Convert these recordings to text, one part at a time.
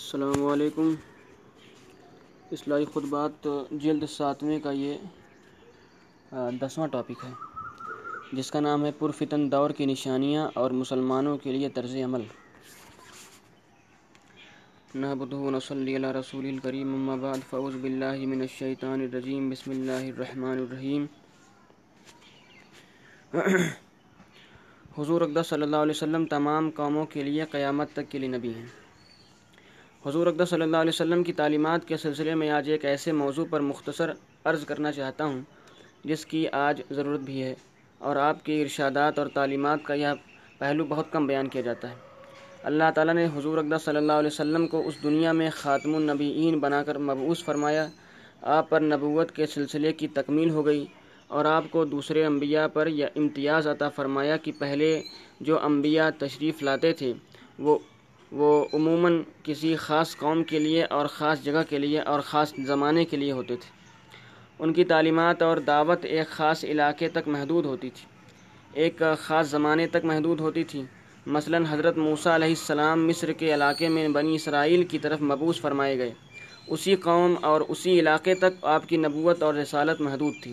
السلام علیکم۔ اصلاحی خطبات جلد ساتویں کا یہ دسواں ٹاپک ہے، جس کا نام ہے پرفتن دور کی نشانیاں اور مسلمانوں کے لیے طرز عمل۔ نحمده ونصلي على رسول الكريم اما بعد، فاعوذ بالله من الشيطان الرجيم بسم الله الرحمن الرحيم حضور اقدس صلی اللہ علیہ وسلم تمام قوموں کے لیے قیامت تک کے لیے نبی ہیں۔ حضور اقدس صلی اللہ علیہ وسلم کی تعلیمات کے سلسلے میں آج ایک ایسے موضوع پر مختصر عرض کرنا چاہتا ہوں، جس کی آج ضرورت بھی ہے اور آپ کی ارشادات اور تعلیمات کا یہ پہلو بہت کم بیان کیا جاتا ہے۔ اللہ تعالیٰ نے حضور اقدس صلی اللہ علیہ وسلم کو اس دنیا میں خاتم النبیین بنا کر مبعوث فرمایا۔ آپ پر نبوت کے سلسلے کی تکمیل ہو گئی اور آپ کو دوسرے انبیاء پر یہ امتیاز عطا فرمایا کہ پہلے جو انبیاء تشریف لاتے تھے، وہ وہ عموماً کسی خاص قوم کے لیے اور خاص جگہ کے لیے اور خاص زمانے کے لیے ہوتے تھے۔ ان کی تعلیمات اور دعوت ایک خاص علاقے تک محدود ہوتی تھی۔ ایک خاص زمانے تک محدود ہوتی تھی۔ مثلا حضرت موسیٰ علیہ السلام مصر کے علاقے میں بنی اسرائیل کی طرف مبوس فرمائے گئے۔ اسی قوم اور اسی علاقے تک آپ کی نبوت اور رسالت محدود تھی۔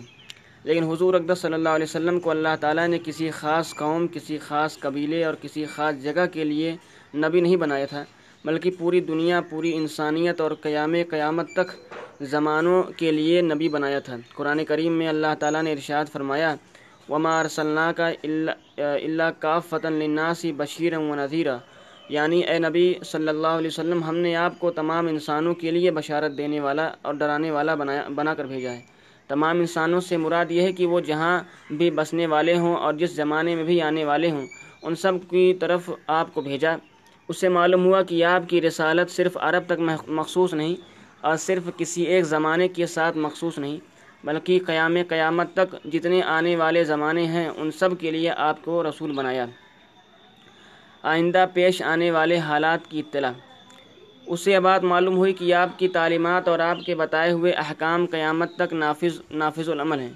لیکن حضور اقدس صلی اللہ علیہ وسلم کو اللہ تعالیٰ نے کسی خاص قوم، کسی خاص قبیلے اور کسی خاص جگہ کے لیے نبی نہیں بنایا تھا، بلکہ پوری دنیا، پوری انسانیت اور قیام قیامت تک زمانوں کے لیے نبی بنایا تھا۔ قرآن کریم میں اللہ تعالیٰ نے ارشاد فرمایا، وما ارسلنا کا اللہ کا فتح لناسی بشیر و نذیرہ یعنی اے نبی صلی اللہ علیہ وسلم، ہم نے آپ کو تمام انسانوں کے لیے بشارت دینے والا اور ڈرانے والا بنایا، بنا کر بھیجا ہے۔ تمام انسانوں سے مراد یہ ہے کہ وہ جہاں بھی بسنے والے ہوں اور جس زمانے میں بھی آنے والے ہوں، ان سب کی طرف آپ کو بھیجا۔ اس سے معلوم ہوا کہ آپ کی رسالت صرف عرب تک مخصوص نہیں اور صرف کسی ایک زمانے کے ساتھ مخصوص نہیں، بلکہ قیام قیامت تک جتنے آنے والے زمانے ہیں، ان سب کے لیے آپ کو رسول بنایا۔ آئندہ پیش آنے والے حالات کی اطلاع۔ اس سے یہ بات معلوم ہوئی کہ آپ کی تعلیمات اور آپ کے بتائے ہوئے احکام قیامت تک نافذ نافذ العمل ہیں۔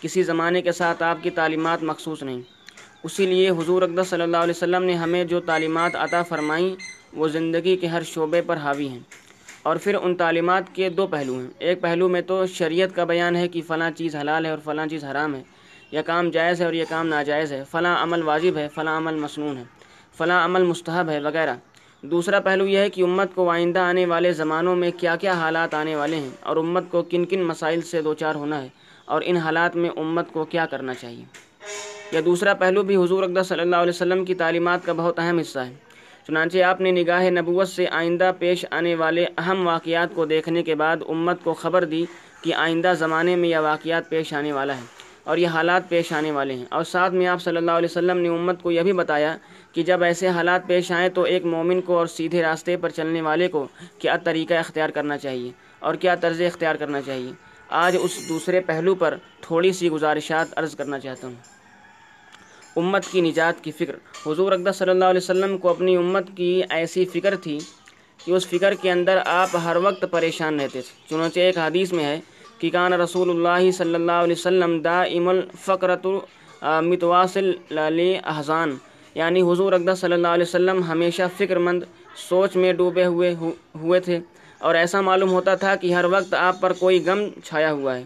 کسی زمانے کے ساتھ آپ کی تعلیمات مخصوص نہیں۔ اسی لیے حضور اقدس صلی اللہ علیہ وسلم نے ہمیں جو تعلیمات عطا فرمائیں، وہ زندگی کے ہر شعبے پر حاوی ہیں۔ اور پھر ان تعلیمات کے دو پہلو ہیں۔ ایک پہلو میں تو شریعت کا بیان ہے کہ فلاں چیز حلال ہے اور فلاں چیز حرام ہے۔ یہ کام جائز ہے اور یہ کام ناجائز ہے۔ فلاں عمل واجب ہے، فلاں عمل مصنون ہے۔ فلاں عمل مستحب ہے، وغیرہ۔ دوسرا پہلو یہ ہے کہ امت کو آئندہ آنے والے زمانوں میں کیا کیا حالات آنے والے ہیں اور امت کو کن کن مسائل سے دو چار ہونا ہے اور ان حالات میں امت کو کیا کرنا چاہیے۔ یہ دوسرا پہلو بھی حضور اقدس صلی اللہ علیہ وسلم کی تعلیمات کا بہت اہم حصہ ہے۔ چنانچہ آپ نے نگاہ نبوت سے آئندہ پیش آنے والے اہم واقعات کو دیکھنے کے بعد امت کو خبر دی کہ آئندہ زمانے میں یہ واقعات پیش آنے والا ہے اور یہ حالات پیش آنے والے ہیں۔ اور ساتھ میں آپ صلی اللہ علیہ وسلم نے امت کو یہ بھی بتایا کہ جب ایسے حالات پیش آئیں تو ایک مومن کو اور سیدھے راستے پر چلنے والے کو کیا طریقہ اختیار کرنا چاہیے اور کیا طرز اختیار کرنا چاہیے؟ آج اس دوسرے پہلو پر تھوڑی سی گزارشات عرض کرنا چاہتا ہوں۔ امت کی نجات کی فکر۔ حضور اقدس صلی اللہ علیہ وسلم کو اپنی امت کی ایسی فکر تھی کہ اس فکر کے اندر آپ ہر وقت پریشان رہتے تھے۔ چنانچہ ایک حدیث میں ہے کہ کان رسول اللہ صلی اللہ علیہ وسلم دا ام الفقرۃ متواصل احزان یعنی حضور اقدس صلی اللہ علیہ وسلم ہمیشہ فکر مند سوچ میں ڈوبے ہوئے ہوئے تھے۔ اور ایسا معلوم ہوتا تھا کہ ہر وقت آپ پر کوئی غم چھایا ہوا ہے۔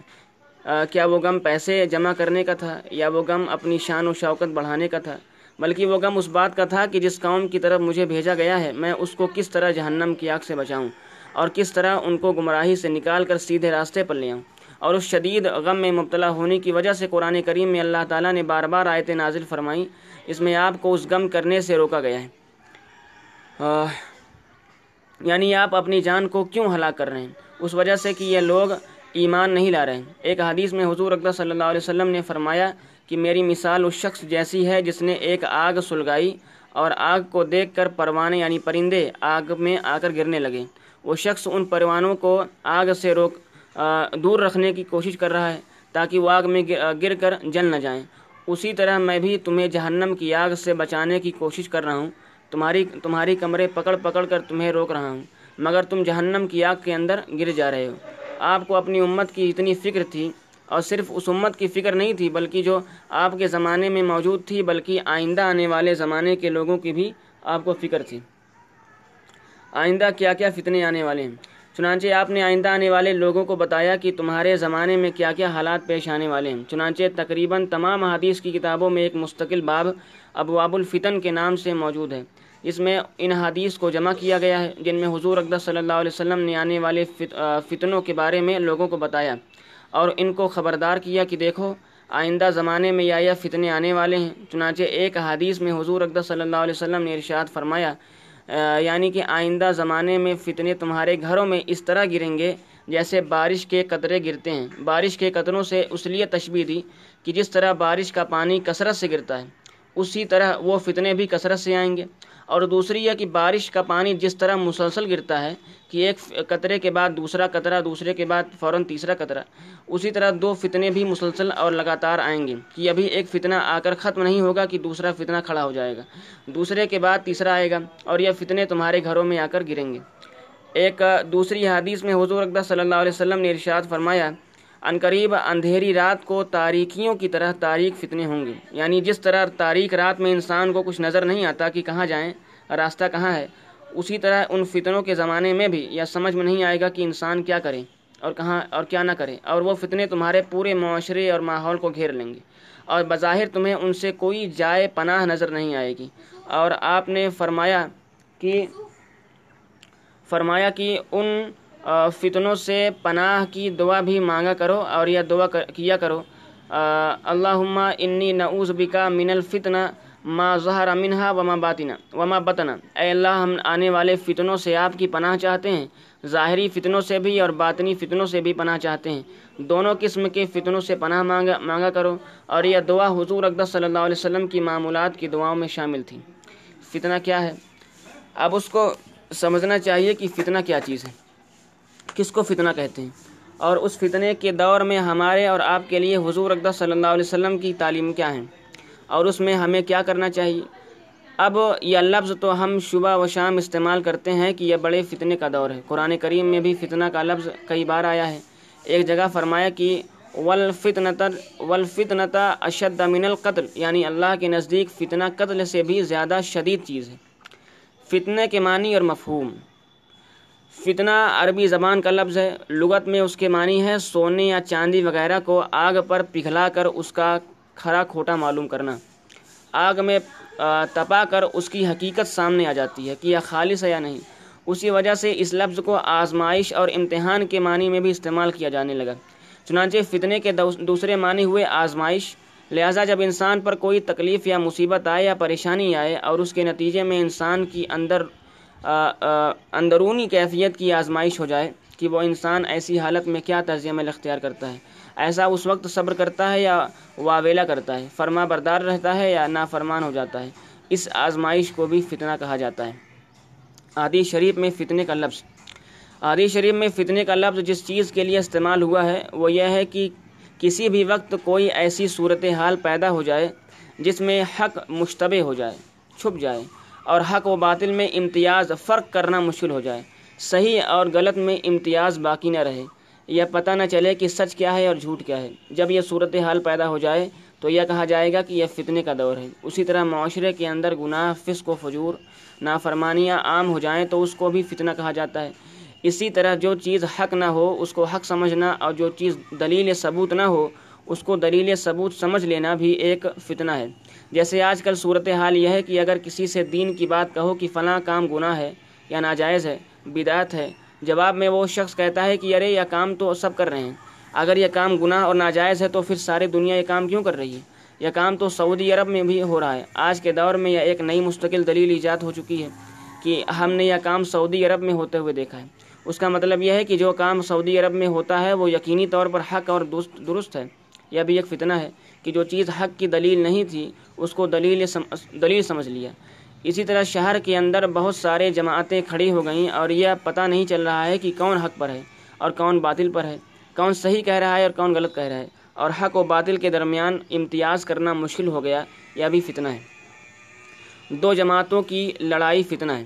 کیا وہ غم پیسے جمع کرنے کا تھا یا وہ غم اپنی شان و شوکت بڑھانے کا تھا؟ بلکہ وہ غم اس بات کا تھا کہ جس قوم کی طرف مجھے بھیجا گیا ہے، میں اس کو کس طرح جہنم کی آگ سے بچاؤں اور کس طرح ان کو گمراہی سے نکال کر سیدھے راستے پر لے آؤں؟ اور اس شدید غم میں مبتلا ہونے کی وجہ سے قرآن کریم میں اللہ تعالیٰ نے بار بار آیت نازل فرمائیں، اس میں آپ کو اس غم کرنے سے روکا گیا ہے۔ یعنی آپ اپنی جان کو کیوں ہلاک کر رہے ہیں؟ اس وجہ سے کہ یہ لوگ ایمان نہیں لا رہے۔ ہیں ایک حدیث میں حضور اقدس صلی اللہ علیہ وسلم نے فرمایا کہ میری مثال اس شخص جیسی ہے جس نے ایک آگ سلگائی اور آگ کو دیکھ کر پروانے یعنی پرندے آگ میں آ کر گرنے لگے۔ وہ شخص ان پروانوں کو آگ سے روک دور رکھنے کی کوشش کر رہا ہے تاکہ وہ آگ میں گر کر جل نہ جائیں۔ اسی طرح میں بھی تمہیں جہنم کی آگ سے بچانے کی کوشش کر رہا ہوں۔ تمہاری تمہاری کمرے پکڑ پکڑ کر تمہیں روک رہا ہوں، مگر تم جہنم کی آگ کے اندر گر جا رہے ہو۔ آپ کو اپنی امت کی اتنی فکر تھی اور صرف اس امت کی فکر نہیں تھی بلکہ جو آپ کے زمانے میں موجود تھی بلکہ آئندہ آنے والے زمانے کے لوگوں کی بھی آپ کو فکر تھی۔ آئندہ کیا کیا فتنے آنے والے ہیں؟ چنانچہ آپ نے آئندہ آنے والے لوگوں کو بتایا کہ تمہارے زمانے میں کیا کیا حالات پیش آنے والے ہیں۔ چنانچہ تقریباً تمام حدیث کی کتابوں میں ایک مستقل باب ابواب الفتن کے نام سے موجود ہے۔ اس میں ان حدیث کو جمع کیا گیا ہے، جن میں حضور اقدس صلی اللہ علیہ وسلم نے آنے والے فتنوں کے بارے میں لوگوں کو بتایا اور ان کو خبردار کیا کہ دیکھو، آئندہ زمانے میں یا یا فتنے آنے والے ہیں۔ چنانچہ ایک حدیث میں حضور اقدس صلی اللہ علیہ وسلم نے ارشاد فرمایا یعنی کہ آئندہ زمانے میں فتنے تمہارے گھروں میں اس طرح گریں گے جیسے بارش کے قطرے گرتے ہیں۔ بارش کے قطروں سے اس لیے تشبیح دی کہ جس طرح بارش کا پانی کثرت سے گرتا ہے، اسی طرح وہ فتنے بھی کثرت سے آئیں گے۔ اور دوسری یہ کہ بارش کا پانی جس طرح مسلسل گرتا ہے کہ ایک قطرے کے بعد دوسرا قطرہ، دوسرے کے بعد فوراً تیسرا قطرہ، اسی طرح دو فتنے بھی مسلسل اور لگاتار آئیں گے کہ ابھی ایک فتنہ آ کر ختم نہیں ہوگا کہ دوسرا فتنہ کھڑا ہو جائے گا۔ دوسرے کے بعد تیسرا آئے گا اور یہ فتنے تمہارے گھروں میں آ کر گریں گے۔ ایک دوسری حدیث میں حضور اقدس صلی اللہ علیہ وسلم نے ارشاد فرمایا عنقریب اندھیری رات کو تاریکیوں کی طرح تاریک فتنے ہوں گے۔ یعنی جس طرح تاریک رات میں انسان کو کچھ نظر نہیں آتا کہ کہاں جائیں، راستہ کہاں ہے، اسی طرح ان فتنوں کے زمانے میں بھی یا سمجھ میں نہیں آئے گا کہ انسان کیا کرے اور کہاں اور کیا نہ کرے اور وہ فتنے تمہارے پورے معاشرے اور ماحول کو گھیر لیں گے۔ اور بظاہر تمہیں ان سے کوئی جائے پناہ نظر نہیں آئے گی۔ اور آپ نے فرمایا کہ فرمایا کہ ان فتنوں سے پناہ کی دعا بھی مانگا کرو اور یہ دعا کیا کرو۔ اللہم انی نعوذ بکا من الفتنہ ما ظہر منہا وما باطنا وما بطنا اے اللہ، ہم آنے والے فتنوں سے آپ کی پناہ چاہتے ہیں۔ ظاہری فتنوں سے بھی اور باطنی فتنوں سے بھی پناہ چاہتے ہیں۔ دونوں قسم کے فتنوں سے پناہ مانگا مانگا کرو۔ اور یہ دعا حضور اقدس صلی اللہ علیہ وسلم کی معمولات کی دعاؤں میں شامل تھی۔ فتنہ کیا ہے؟ اب اس کو سمجھنا چاہیے کہ فتنہ کیا چیز ہے۔ کس کو فتنہ کہتے ہیں؟ اور اس فتنے کے دور میں ہمارے اور آپ کے لیے حضور اقدس صلی اللہ علیہ وسلم کی تعلیم کیا ہیں؟ اور اس میں ہمیں کیا کرنا چاہیے؟ اب یہ لفظ تو ہم صبح و شام استعمال کرتے ہیں کہ یہ بڑے فتنے کا دور ہے۔ قرآن کریم میں بھی فتنہ کا لفظ کئی بار آیا ہے۔ ایک جگہ فرمایا کہ ولفتنتر ولفتنتا اشد من القتل یعنی اللہ کے نزدیک فتنہ قتل سے بھی زیادہ شدید چیز ہے۔ فتنے کے معنی اور مفہوم۔ فتنہ عربی زبان کا لفظ ہے، لغت میں اس کے معنی ہے سونے یا چاندی وغیرہ کو آگ پر پگھلا کر اس کا کھرا کھوٹا معلوم کرنا۔ آگ میں تپا کر اس کی حقیقت سامنے آ جاتی ہے کہ یہ خالص ہے یا نہیں۔ اسی وجہ سے اس لفظ کو آزمائش اور امتحان کے معنی میں بھی استعمال کیا جانے لگا۔ چنانچہ فتنے کے دوسرے معنی ہوئے آزمائش۔ لہٰذا جب انسان پر کوئی تکلیف یا مصیبت آئے یا پریشانی آئے اور اس کے نتیجے میں انسان کی اندر اندرونی کیفیت کی آزمائش ہو جائے کہ وہ انسان ایسی حالت میں کیا طرز عمل اختیار کرتا ہے۔ ایسا اس وقت صبر کرتا ہے یا واویلا کرتا ہے؟ فرما بردار رہتا ہے یا نافرمان ہو جاتا ہے؟ اس آزمائش کو بھی فتنہ کہا جاتا ہے۔ عادی شریف میں فتنے کا لفظ۔ عادی شریف میں فتنے کا لفظ جس چیز کے لیے استعمال ہوا ہے، وہ یہ ہے کہ کسی بھی وقت کوئی ایسی صورت حال پیدا ہو جائے جس میں حق مشتبہ ہو جائے، چھپ جائے۔ اور حق و باطل میں امتیاز فرق کرنا مشکل ہو جائے۔ صحیح اور غلط میں امتیاز باقی نہ رہے۔ یہ پتہ نہ چلے کہ سچ کیا ہے اور جھوٹ کیا ہے۔ جب یہ صورت حال پیدا ہو جائے تو یہ کہا جائے گا کہ یہ فتنے کا دور ہے۔ اسی طرح معاشرے کے اندر گناہ، فسق و فجور، نافرمانیاں عام ہو جائیں تو اس کو بھی فتنہ کہا جاتا ہے۔ اسی طرح جو چیز حق نہ ہو، اس کو حق سمجھنا اور جو چیز دلیل ثبوت نہ ہو، اس کو دلیل ثبوت سمجھ لینا بھی ایک فتنہ ہے۔ جیسے آج کل صورت حال یہ ہے کہ اگر کسی سے دین کی بات کہو کہ فلاں کام گناہ ہے یا ناجائز ہے، بدعت ہے، جواب میں وہ شخص کہتا ہے کہ ارے یہ کام تو سب کر رہے ہیں۔ اگر یہ کام گناہ اور ناجائز ہے تو پھر ساری دنیا یہ کام کیوں کر رہی ہے؟ یہ کام تو سعودی عرب میں بھی ہو رہا ہے۔ آج کے دور میں یہ ایک نئی مستقل دلیل ایجاد ہو چکی ہے کہ ہم نے یہ کام سعودی عرب میں ہوتے ہوئے دیکھا ہے۔ اس کا مطلب یہ ہے کہ جو کام سعودی عرب میں ہوتا ہے وہ یقینی طور پر حق اور درست ہے۔ یہ بھی ایک فتنہ ہے۔ کہ جو چیز حق کی دلیل نہیں تھی، اس کو دلیل دلیل سمجھ لیا۔ اسی طرح شہر کے اندر بہت سارے جماعتیں کھڑی ہو گئیں اور یہ پتہ نہیں چل رہا ہے کہ کون حق پر ہے اور کون باطل پر ہے۔ کون صحیح کہہ رہا ہے اور کون غلط کہہ رہا ہے۔ اور حق و باطل کے درمیان امتیاز کرنا مشکل ہو گیا، یہ بھی فتنہ ہے۔ دو جماعتوں کی لڑائی فتنہ ہے۔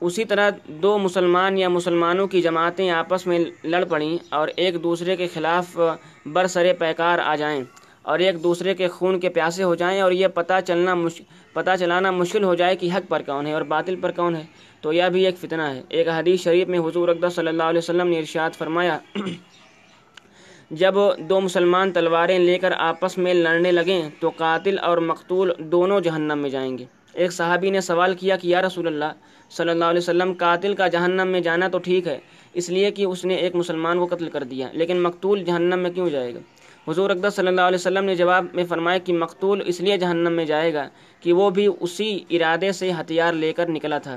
اسی طرح دو مسلمان یا مسلمانوں کی جماعتیں آپس میں لڑ پڑیں اور ایک دوسرے کے خلاف برسر پیکار آ جائیں۔ اور ایک دوسرے کے خون کے پیاسے ہو جائیں اور یہ پتہ چلنا مش، پتہ چلانا مشکل ہو جائے کہ حق پر کون ہے اور باطل پر کون ہے۔ تو یہ بھی ایک فتنہ ہے۔ ایک حدیث شریف میں حضور اقدس صلی اللہ علیہ وسلم نے ارشاد فرمایا، جب دو مسلمان تلواریں لے کر آپس میں لڑنے لگیں تو قاتل اور مقتول دونوں جہنم میں جائیں گے۔ ایک صحابی نے سوال کیا کہ یا رسول اللہ، صلی اللہ علیہ وسلم، قاتل کا جہنم میں جانا تو ٹھیک ہے، اس لیے کہ اس نے ایک مسلمان کو قتل کر دیا، لیکن مقتول جہنم میں کیوں جائے گا؟ حضور اقدس صلی اللہ علیہ وسلم نے جواب میں فرمایا کہ مقتول اس لیے جہنم میں جائے گا کہ وہ بھی اسی ارادے سے ہتھیار لے کر نکلا تھا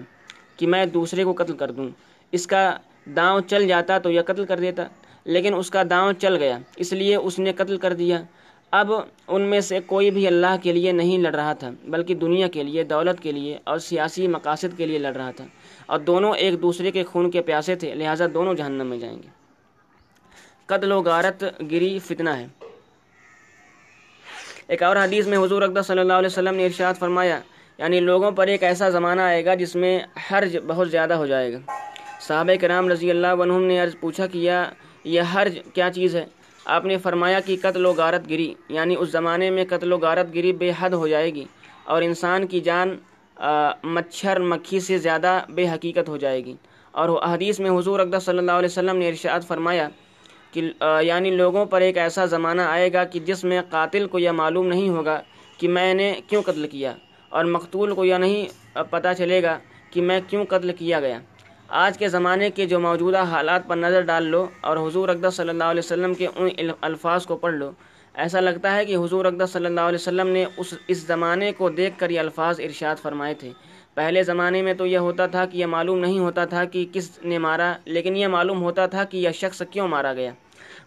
کہ میں دوسرے کو قتل کر دوں۔ اس کا داؤں چل جاتا تو یہ قتل کر دیتا، لیکن اس کا داؤں چل گیا، اس لیے اس نے قتل کر دیا۔ اب ان میں سے کوئی بھی اللہ کے لیے نہیں لڑ رہا تھا، بلکہ دنیا کے لیے، دولت کے لیے اور سیاسی مقاصد کے لیے لڑ رہا تھا۔ اور دونوں ایک دوسرے کے خون کے پیاسے تھے، لہٰذا دونوں جہنم میں جائیں گے۔ قتل و غارت گری فتنہ ہے۔ ایک اور حدیث میں حضور اقدس صلی اللہ علیہ وسلم نے ارشاد فرمایا یعنی لوگوں پر ایک ایسا زمانہ آئے گا جس میں حرج بہت زیادہ ہو جائے گا۔ صحابہ کرام رضی اللہ عنہم نے عرض پوچھا کہ یہ حرج کیا چیز ہے؟ آپ نے فرمایا کہ قتل و غارت گری یعنی اس زمانے میں قتل و غارت گری بے حد ہو جائے گی اور انسان کی جان مچھر، مکھی سے زیادہ بے حقیقت ہو جائے گی۔ اور حدیث میں حضور اقدس صلی اللہ علیہ وسلم نے ارشاد فرمایا کہ یعنی لوگوں پر ایک ایسا زمانہ آئے گا کہ جس میں قاتل کو یہ معلوم نہیں ہوگا کہ میں نے کیوں قتل کیا اور مقتول کو یہ نہیں پتہ چلے گا کہ میں کیوں قتل کیا گیا۔ آج کے زمانے کے جو موجودہ حالات پر نظر ڈال لو اور حضور اقدس صلی اللہ علیہ وسلم کے ان الفاظ کو پڑھ لو۔ ایسا لگتا ہے کہ حضور اقدس صلی اللہ علیہ وسلم نے اس اس زمانے کو دیکھ کر یہ الفاظ ارشاد فرمائے تھے۔ پہلے زمانے میں تو یہ ہوتا تھا کہ یہ معلوم نہیں ہوتا تھا کہ کس نے مارا، لیکن یہ معلوم ہوتا تھا کہ یہ شخص کیوں مارا گیا۔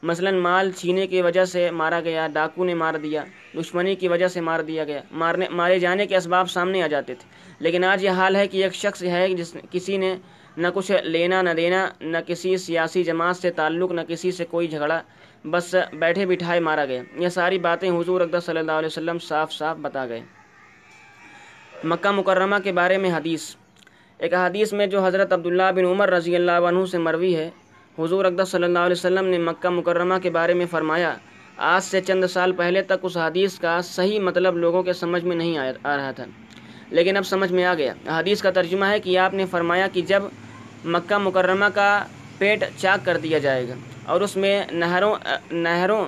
مثلا مال چھینے کی وجہ سے مارا گیا، ڈاکو نے مار دیا، دشمنی کی وجہ سے مار دیا گیا، مارنے، مارے جانے کے اسباب سامنے آ جاتے تھے۔ لیکن آج یہ حال ہے کہ ایک شخص ہے جس کسی نے نہ کچھ لینا، نہ دینا، نہ کسی سیاسی جماعت سے تعلق، نہ کسی سے کوئی جھگڑا، بس بیٹھے بٹھائے مارا گیا۔ یہ ساری باتیں حضور اقدس صلی اللہ علیہ وسلم صاف صاف بتا گئے۔ مکہ مکرمہ کے بارے میں حدیث۔ ایک حدیث میں جو حضرت عبداللہ بن عمر رضی اللہ عنہ سے مروی ہے، حضور اقدس صلی اللہ علیہ وسلم نے مکہ مکرمہ کے بارے میں فرمایا، آج سے چند سال پہلے تک اس حدیث کا صحیح مطلب لوگوں کے سمجھ میں نہیں آ رہا تھا۔ لیکن اب سمجھ میں آ گیا۔ حدیث کا ترجمہ ہے کہ آپ نے فرمایا کہ جب مکہ مکرمہ کا پیٹ چاک کر دیا جائے گا اور اس میں نہروں نہروں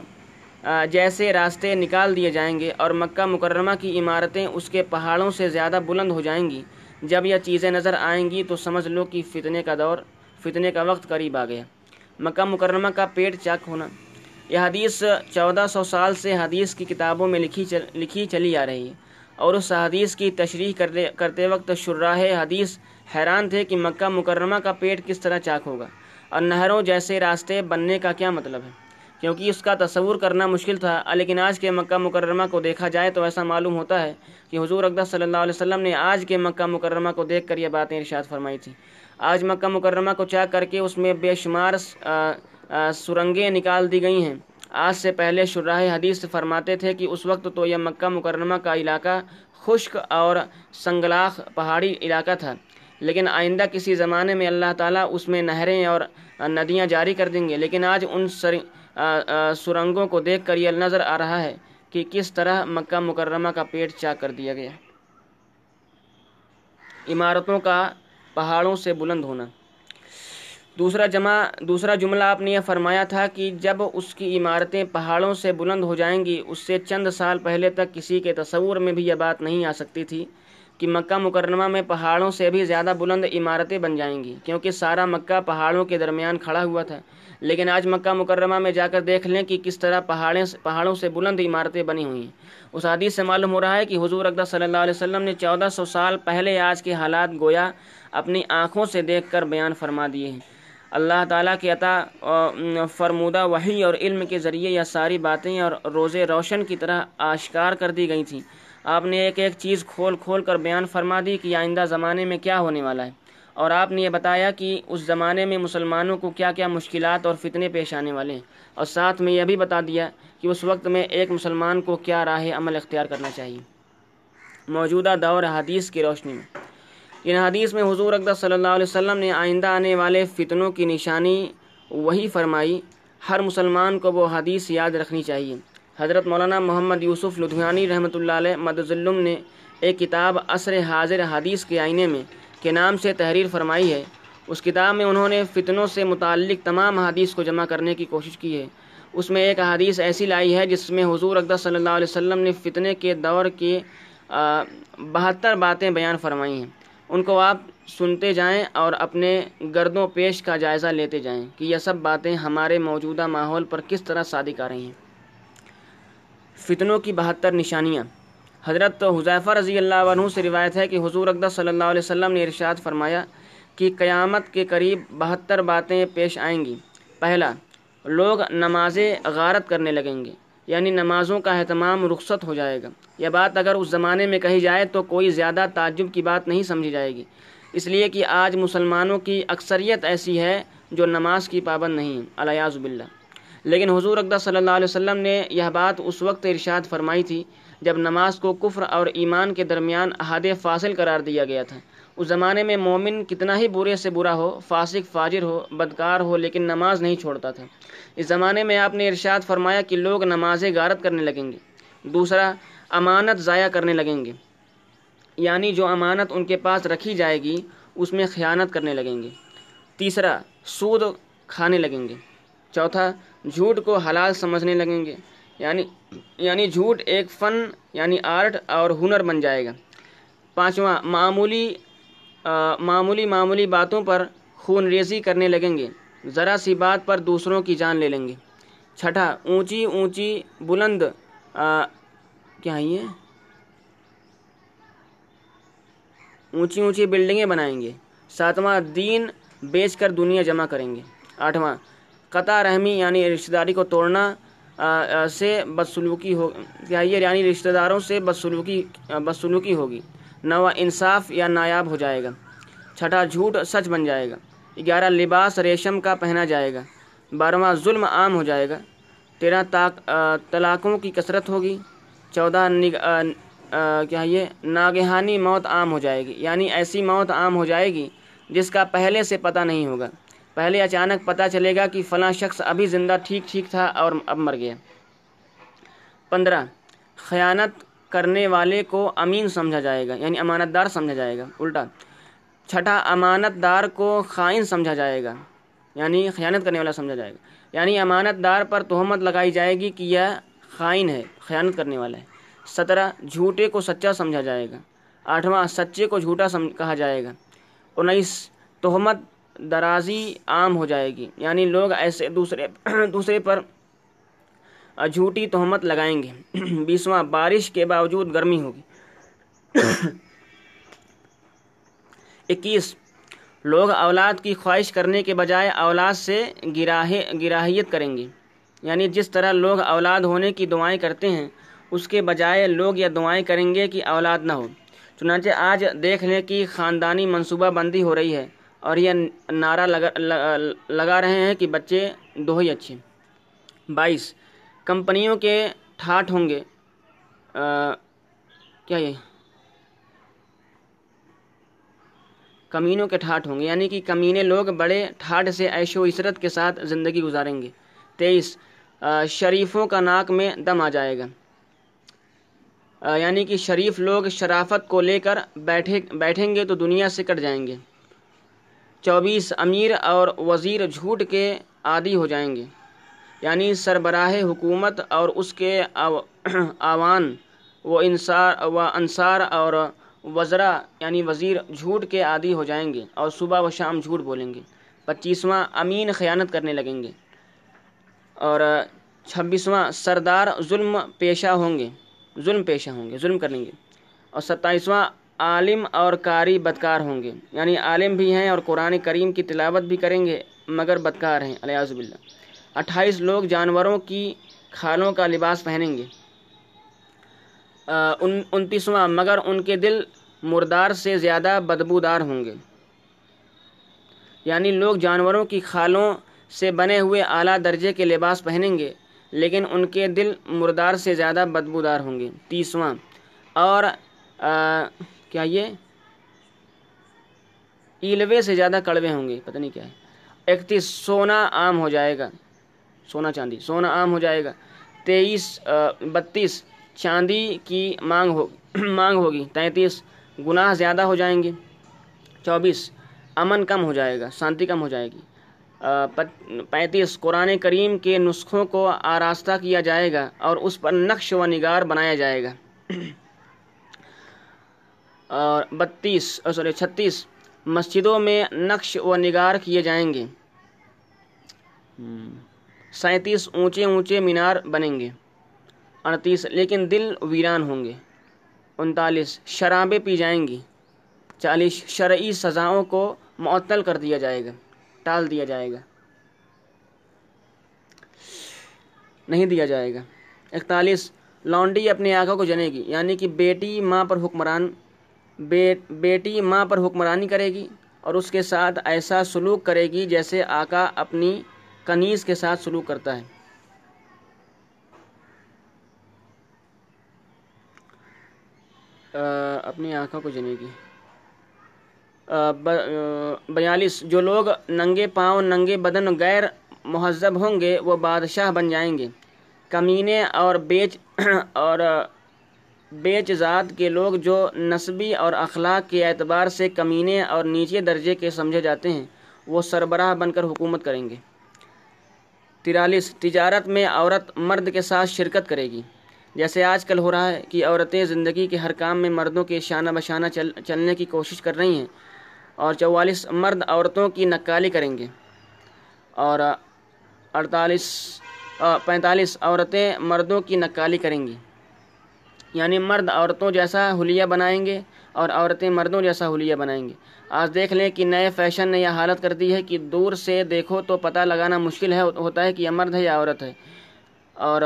جیسے راستے نکال دیے جائیں گے اور مکہ مکرمہ کی عمارتیں اس کے پہاڑوں سے زیادہ بلند ہو جائیں گی۔ جب یہ چیزیں نظر آئیں گی تو سمجھ لو کہ فتنے کا دور، فتنے کا وقت قریب آ گیا۔ مکہ مکرمہ کا پیٹ چاک ہونا۔ یہ حدیث چودہ سو سال سے حدیث کی کتابوں میں لکھی چل، لکھی چلی آ رہی ہے۔ اور اس حدیث کی تشریح کرتے کرتے وقت شراہ حدیث حیران تھے کہ مکہ مکرمہ کا پیٹ کس طرح چاک ہوگا۔ اور نہروں جیسے راستے بننے کا کیا مطلب ہے؟ کیونکہ اس کا تصور کرنا مشکل تھا۔ لیکن آج کے مکہ مکرمہ کو دیکھا جائے تو ایسا معلوم ہوتا ہے کہ حضور اقدس صلی اللہ علیہ وسلم نے آج کے مکہ مکرمہ کو دیکھ کر یہ باتیں ارشاد فرمائی تھیں۔ آج مکہ مکرمہ کو چاک کر کے اس میں بے شمار سرنگیں نکال دی گئی ہیں۔ آج سے پہلے شراہ حدیث فرماتے تھے کہ اس وقت تو یہ مکہ مکرمہ کا علاقہ خشک اور سنگلاخ پہاڑی علاقہ تھا۔ لیکن آئندہ کسی زمانے میں اللہ تعالیٰ اس میں نہریں اور ندیاں جاری کر دیں گے۔ لیکن آج ان سر سرنگوں کو دیکھ کر یہ نظر آ رہا ہے کہ کس طرح مکہ مکرمہ کا پیٹ چاک کر دیا گیا۔ عمارتوں کا پہاڑوں سے بلند ہونا۔ دوسرا جمع، دوسرا جملہ آپ نے یہ فرمایا تھا کہ جب اس کی عمارتیں پہاڑوں سے بلند ہو جائیں گی، اس سے چند سال پہلے تک کسی کے تصور میں بھی یہ بات نہیں آ سکتی تھی کہ مکہ مکرمہ میں پہاڑوں سے بھی زیادہ بلند عمارتیں بن جائیں گی، کیونکہ سارا مکہ پہاڑوں کے درمیان کھڑا ہوا تھا۔ لیکن آج مکہ مکرمہ میں جا کر دیکھ لیں کہ کس طرح پہاڑیں پہاڑوں سے بلند عمارتیں بنی ہوئی ہیں۔ اس حدیث سے معلوم ہو رہا ہے کہ حضور اقدس صلی اللہ علیہ وسلم نے چودہ سو سال پہلے آج کے حالات گویا اپنی آنکھوں سے دیکھ کر بیان فرما دیے ہیں۔ اللہ تعالیٰ کے عطا فرمودہ وحی اور علم کے ذریعے یہ ساری باتیں اور روز روشن کی طرح آشکار کر دی گئی تھیں۔ آپ نے ایک ایک چیز کھول کھول کر بیان فرما دی کہ آئندہ زمانے میں کیا ہونے والا ہے۔ اور آپ نے یہ بتایا کہ اس زمانے میں مسلمانوں کو کیا کیا مشکلات اور فتنے پیش آنے والے ہیں۔ اور ساتھ میں یہ بھی بتا دیا کہ اس وقت میں ایک مسلمان کو کیا راہ عمل اختیار کرنا چاہیے۔ موجودہ دور حدیث کی روشنی میں۔ ان حدیث میں حضور اقدس صلی اللہ علیہ وسلم نے آئندہ آنے والے فتنوں کی نشانی وہی فرمائی، ہر مسلمان کو وہ حدیث یاد رکھنی چاہیے۔ حضرت مولانا محمد یوسف لدھیانی رحمۃ اللہ علیہ مدظلم نے ایک کتاب عصر حاضر حدیث کے آئینے میں کے نام سے تحریر فرمائی ہے۔ اس کتاب میں انہوں نے فتنوں سے متعلق تمام حدیث کو جمع کرنے کی کوشش کی ہے۔ اس میں ایک حدیث ایسی لائی ہے جس میں حضور اقدس صلی اللہ علیہ وسلم نے فتنے کے دور کے بہتر باتیں بیان فرمائی ہیں۔ ان کو آپ سنتے جائیں اور اپنے گردوں پیش کا جائزہ لیتے جائیں کہ یہ سب باتیں ہمارے موجودہ ماحول پر کس طرح صادق آ رہی ہیں۔ فتنوں کی بہتر نشانیاں۔ حضرت حضیفہ رضی اللہ عنہ سے روایت ہے کہ حضور اقدس صلی اللہ علیہ وسلم نے ارشاد فرمایا کہ قیامت کے قریب بہتر باتیں پیش آئیں گی۔ پہلا، لوگ نمازیں غارت کرنے لگیں گے یعنی نمازوں کا اہتمام رخصت ہو جائے گا۔ یہ بات اگر اس زمانے میں کہی جائے تو کوئی زیادہ تعجب کی بات نہیں سمجھی جائے گی۔ اس لیے کہ آج مسلمانوں کی اکثریت ایسی ہے جو نماز کی پابند نہیں الیاز باللہ۔ لیکن حضور اقدس صلی اللہ علیہ وسلم نے یہ بات اس وقت ارشاد فرمائی تھی جب نماز کو کفر اور ایمان کے درمیان احاد فاصل قرار دیا گیا تھا۔ اس زمانے میں مومن کتنا ہی برے سے برا ہو، فاسق، فاجر ہو، بدکار ہو، لیکن نماز نہیں چھوڑتا تھا۔ اس زمانے میں آپ نے ارشاد فرمایا کہ لوگ نمازیں غارت کرنے لگیں گے۔ دوسرا، امانت ضائع کرنے لگیں گے۔ یعنی جو امانت ان کے پاس رکھی جائے گی، اس میں خیانت کرنے لگیں گے۔ تیسرا، سود کھانے لگیں گے۔ چوتھا، جھوٹ کو حلال سمجھنے لگیں گے۔ یعنی یعنی جھوٹ ایک فن یعنی آرٹ اور ہنر بن جائے گا۔ پانچواں، معمولی معمولی معمولی باتوں پر خون ریزی کرنے لگیں گے۔ ذرا سی بات پر دوسروں کی جان لے لیں گے۔ چھٹا، اونچی اونچی، بلند کیا یہ؟ اونچی اونچی بلڈنگیں بنائیں گے۔ ساتواں، دین بیچ کر دنیا جمع کریں گے۔ آٹھواں، قطع رحمی یعنی رشتہ داری کو توڑنا۔ سے بدسلوکی ہو یہ یعنی رشتہ داروں سے بدسلوکی بدسلوکی ہوگی۔ نواں انصاف یا نایاب ہو جائے گا۔ چھٹا جھوٹ سچ بن جائے گا۔ گیارہ لباس ریشم کا پہنا جائے گا۔ بارہواں ظلم عام ہو جائے گا۔ تیرہ طلاقوں کی کثرت ہوگی۔ چودہ کیا یہ ناگہانی موت عام ہو جائے گی۔ یعنی ایسی موت عام ہو جائے گی جس کا پہلے سے پتہ نہیں ہوگا۔ پہلے اچانک پتہ چلے گا کہ فلاں شخص ابھی زندہ ٹھیک ٹھیک تھا اور اب مر گیا۔ پندرہ، خیانت کرنے والے کو امین سمجھا جائے گا یعنی امانت دار سمجھا جائے گا۔ الٹا۔ چھٹا امانت دار کو خائن سمجھا جائے گا یعنی خیانت کرنے والا سمجھا جائے گا۔ یعنی امانت دار پر تہمت لگائی جائے گی کہ یہ خائن ہے، خیانت کرنے والا ہے۔ سترہ، جھوٹے کو سچا سمجھا جائے گا۔ آٹھواں، سچے کو جھوٹا کہا جائے گا۔ انیس، تہمت درازی عام ہو جائے گی۔ یعنی لوگ ایسے دوسرے دوسرے پر جھوٹی تہمت لگائیں گے۔ بیسواں، بارش کے باوجود گرمی ہوگی۔ اکیس، لوگ اولاد کی خواہش کرنے کے بجائے اولاد سے گراہ گراہیت کریں گے۔ یعنی جس طرح لوگ اولاد ہونے کی دعائیں کرتے ہیں، اس کے بجائے لوگ یہ دعائیں کریں گے کہ اولاد نہ ہو۔ چنانچہ آج دیکھ لیں کہ خاندانی منصوبہ بندی ہو رہی ہے۔ اور یہ نعرہ لگا لگا رہے ہیں کہ بچے دو ہی اچھے بائیس، کمپنیوں کے ٹھاٹ ہوں گے۔ کیا یہ؟ کمینوں کے ٹھاٹ ہوں گے۔ یعنی کہ کمینے لوگ بڑے ٹھاٹ سے عیش و عصرت کے ساتھ زندگی گزاریں گے۔ تیئیس شریفوں کا ناک میں دم آ جائے گا۔ یعنی کہ شریف لوگ شرافت کو لے کر بیٹھے بیٹھیں گے تو دنیا سے کٹ جائیں گے۔ چوبیس امیر اور وزیر جھوٹ کے عادی ہو جائیں گے۔ یعنی سربراہ حکومت اور اس کے آوان و انصار و انصار اور وزرا یعنی وزیر جھوٹ کے عادی ہو جائیں گے اور صبح و شام جھوٹ بولیں گے۔ پچیسواں امین خیانت کرنے لگیں گے۔ اور چھبیسواں سردار ظلم پیشہ ہوں گے۔ ظلم پیشہ ہوں گے، ظلم کریں گے۔ اور ستائیسواں عالم اور قاری بدکار ہوں گے۔ یعنی عالم بھی ہیں اور قرآن کریم کی تلاوت بھی کریں گے، مگر بدکار ہیں۔ علیہ باللہ اٹھائیس لوگ جانوروں کی کھالوں کا لباس پہنیں گے۔ انتیسواں، مگر ان کے دل مردار سے زیادہ بدبودار ہوں گے۔ یعنی لوگ جانوروں کی کھالوں سے بنے ہوئے اعلیٰ درجے کے لباس پہنیں گے، لیکن ان کے دل مردار سے زیادہ بدبودار ہوں گے۔ تیسواں، اور کیا یہ ایلوے سے زیادہ کڑوے ہوں گے، پتہ نہیں کیا ہے۔ اکتیس، سونا عام ہو جائے گا۔ سونا چاندی، سونا عام ہو جائے گا۔ تیئیس بتیس، چاندی کی مانگ ہو، مانگ ہوگی۔ تینتیس، گناہ زیادہ ہو جائیں گے۔ چوبیس، امن کم ہو جائے گا شانتی کم ہو جائے گی۔ پینتیس، قرآن کریم کے نسخوں کو آراستہ کیا جائے گا اور اس پر نقش و نگار بنایا جائے گا۔ اور بتیس سوری، چھتیس مسجدوں میں نقش و نگار کیے جائیں گے۔ سینتیس اونچے اونچے مینار بنیں گے۔ اڑتیس لیکن دل ویران ہوں گے۔ انتالیس، شرابیں پی جائیں گی۔ چالیس، شرعی سزاؤں کو معطل کر دیا جائے گا، ٹال دیا جائے گا۔ نہیں دیا جائے گا۔ اکتالیس، لانڈی اپنے آقا کو جنے گی یعنی کہ بیٹی ماں پر حکمران بیٹی ماں پر حکمرانی کرے گی اور اس کے ساتھ ایسا سلوک کرے گی جیسے آقا اپنی کنیز کے ساتھ سلوک کرتا ہے۔ اپنی آنکھوں کو جنے گی۔ بیالیس، جو لوگ ننگے پاؤں، ننگے بدن، غیر مہذب ہوں گے، وہ بادشاہ بن جائیں گے۔ کمینے اور بیچ اور بیچ ذات کے لوگ جو نسبی اور اخلاق کے اعتبار سے کمینے اور نیچے درجے کے سمجھے جاتے ہیں، وہ سربراہ بن کر حکومت کریں گے۔ تیرالیس، تجارت میں عورت مرد کے ساتھ شرکت کرے گی۔ جیسے آج کل ہو رہا ہے کہ عورتیں زندگی کے ہر کام میں مردوں کے شانہ بشانہ چل، چلنے کی کوشش کر رہی ہیں اور چوالیس، مرد عورتوں کی نکالی کریں گے۔ اور اڑتالیس پینتالیس، عورتیں مردوں کی نکالی کریں گی۔ یعنی مرد عورتوں جیسا حلیہ بنائیں گے اور عورتیں مردوں جیسا حلیہ بنائیں گے۔ آج دیکھ لیں کہ نئے فیشن نے یہ حالت کر دی ہے کہ دور سے دیکھو تو پتہ لگانا مشکل ہے، ہوتا ہے کہ یہ مرد ہے یا عورت ہے۔ اور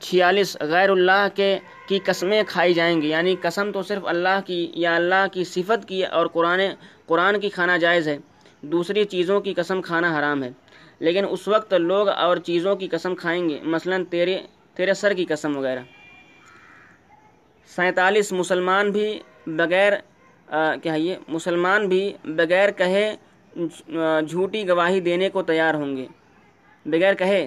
چھیالیس غیر اللہ کے کی قسمیں کھائی جائیں گی۔ یعنی قسم تو صرف اللہ کی یا اللہ کی صفت کی اور قرآن قرآن کی کھانا جائز ہے۔ دوسری چیزوں کی قسم کھانا حرام ہے۔ لیکن اس وقت لوگ اور چیزوں کی قسم کھائیں گے۔ مثلا تیرے تیرے سر کی قسم وغیرہ۔ سینتالیس مسلمان بھی بغیر کیا یہ؟ مسلمان بھی بغیر کہے جھوٹی گواہی دینے کو تیار ہوں گے۔ بغیر کہے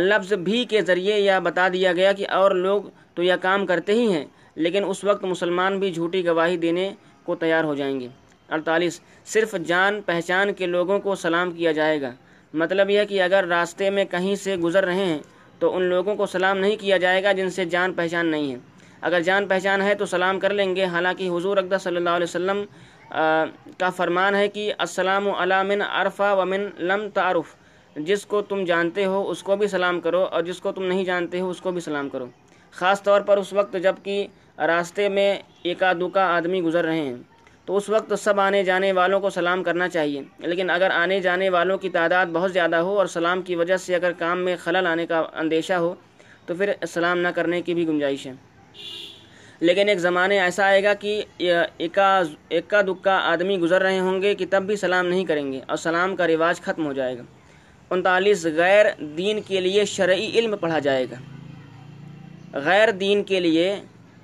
لفظ بھی کے ذریعے یا بتا دیا گیا کہ اور لوگ تو یہ کام کرتے ہی ہیں، لیکن اس وقت مسلمان بھی جھوٹی گواہی دینے کو تیار ہو جائیں گے۔ اڑتالیس، صرف جان پہچان کے لوگوں کو سلام کیا جائے گا۔ مطلب یہ کہ اگر راستے میں کہیں سے گزر رہے ہیں تو ان لوگوں کو سلام نہیں کیا جائے گا جن سے جان پہچان نہیں ہے۔ اگر جان پہچان ہے تو سلام کر لیں گے۔ حالانکہ حضور اقدہ صلی اللہ علیہ وسلم کا فرمان ہے کہ السلام علی من عرفہ و من لم تعارف جس کو تم جانتے ہو اس کو بھی سلام کرو، اور جس کو تم نہیں جانتے ہو اس کو بھی سلام کرو۔ خاص طور پر اس وقت جبکہ راستے میں ایکا دکا آدمی گزر رہے ہیں، تو اس وقت سب آنے جانے والوں کو سلام کرنا چاہیے۔ لیکن اگر آنے جانے والوں کی تعداد بہت زیادہ ہو اور سلام کی وجہ سے اگر کام میں خلل آنے کا اندیشہ ہو، تو پھر سلام نہ کرنے کی بھی گنجائش ہے۔ لیکن ایک زمانے ایسا آئے گا کہ اکا اکا دکا آدمی گزر رہے ہوں گے کہ تب بھی سلام نہیں کریں گے اور سلام کا رواج ختم ہو جائے گا۔ انتالیس، غیر دین کے لیے شرعی علم پڑھا جائے گا۔ غیر دین کے لیے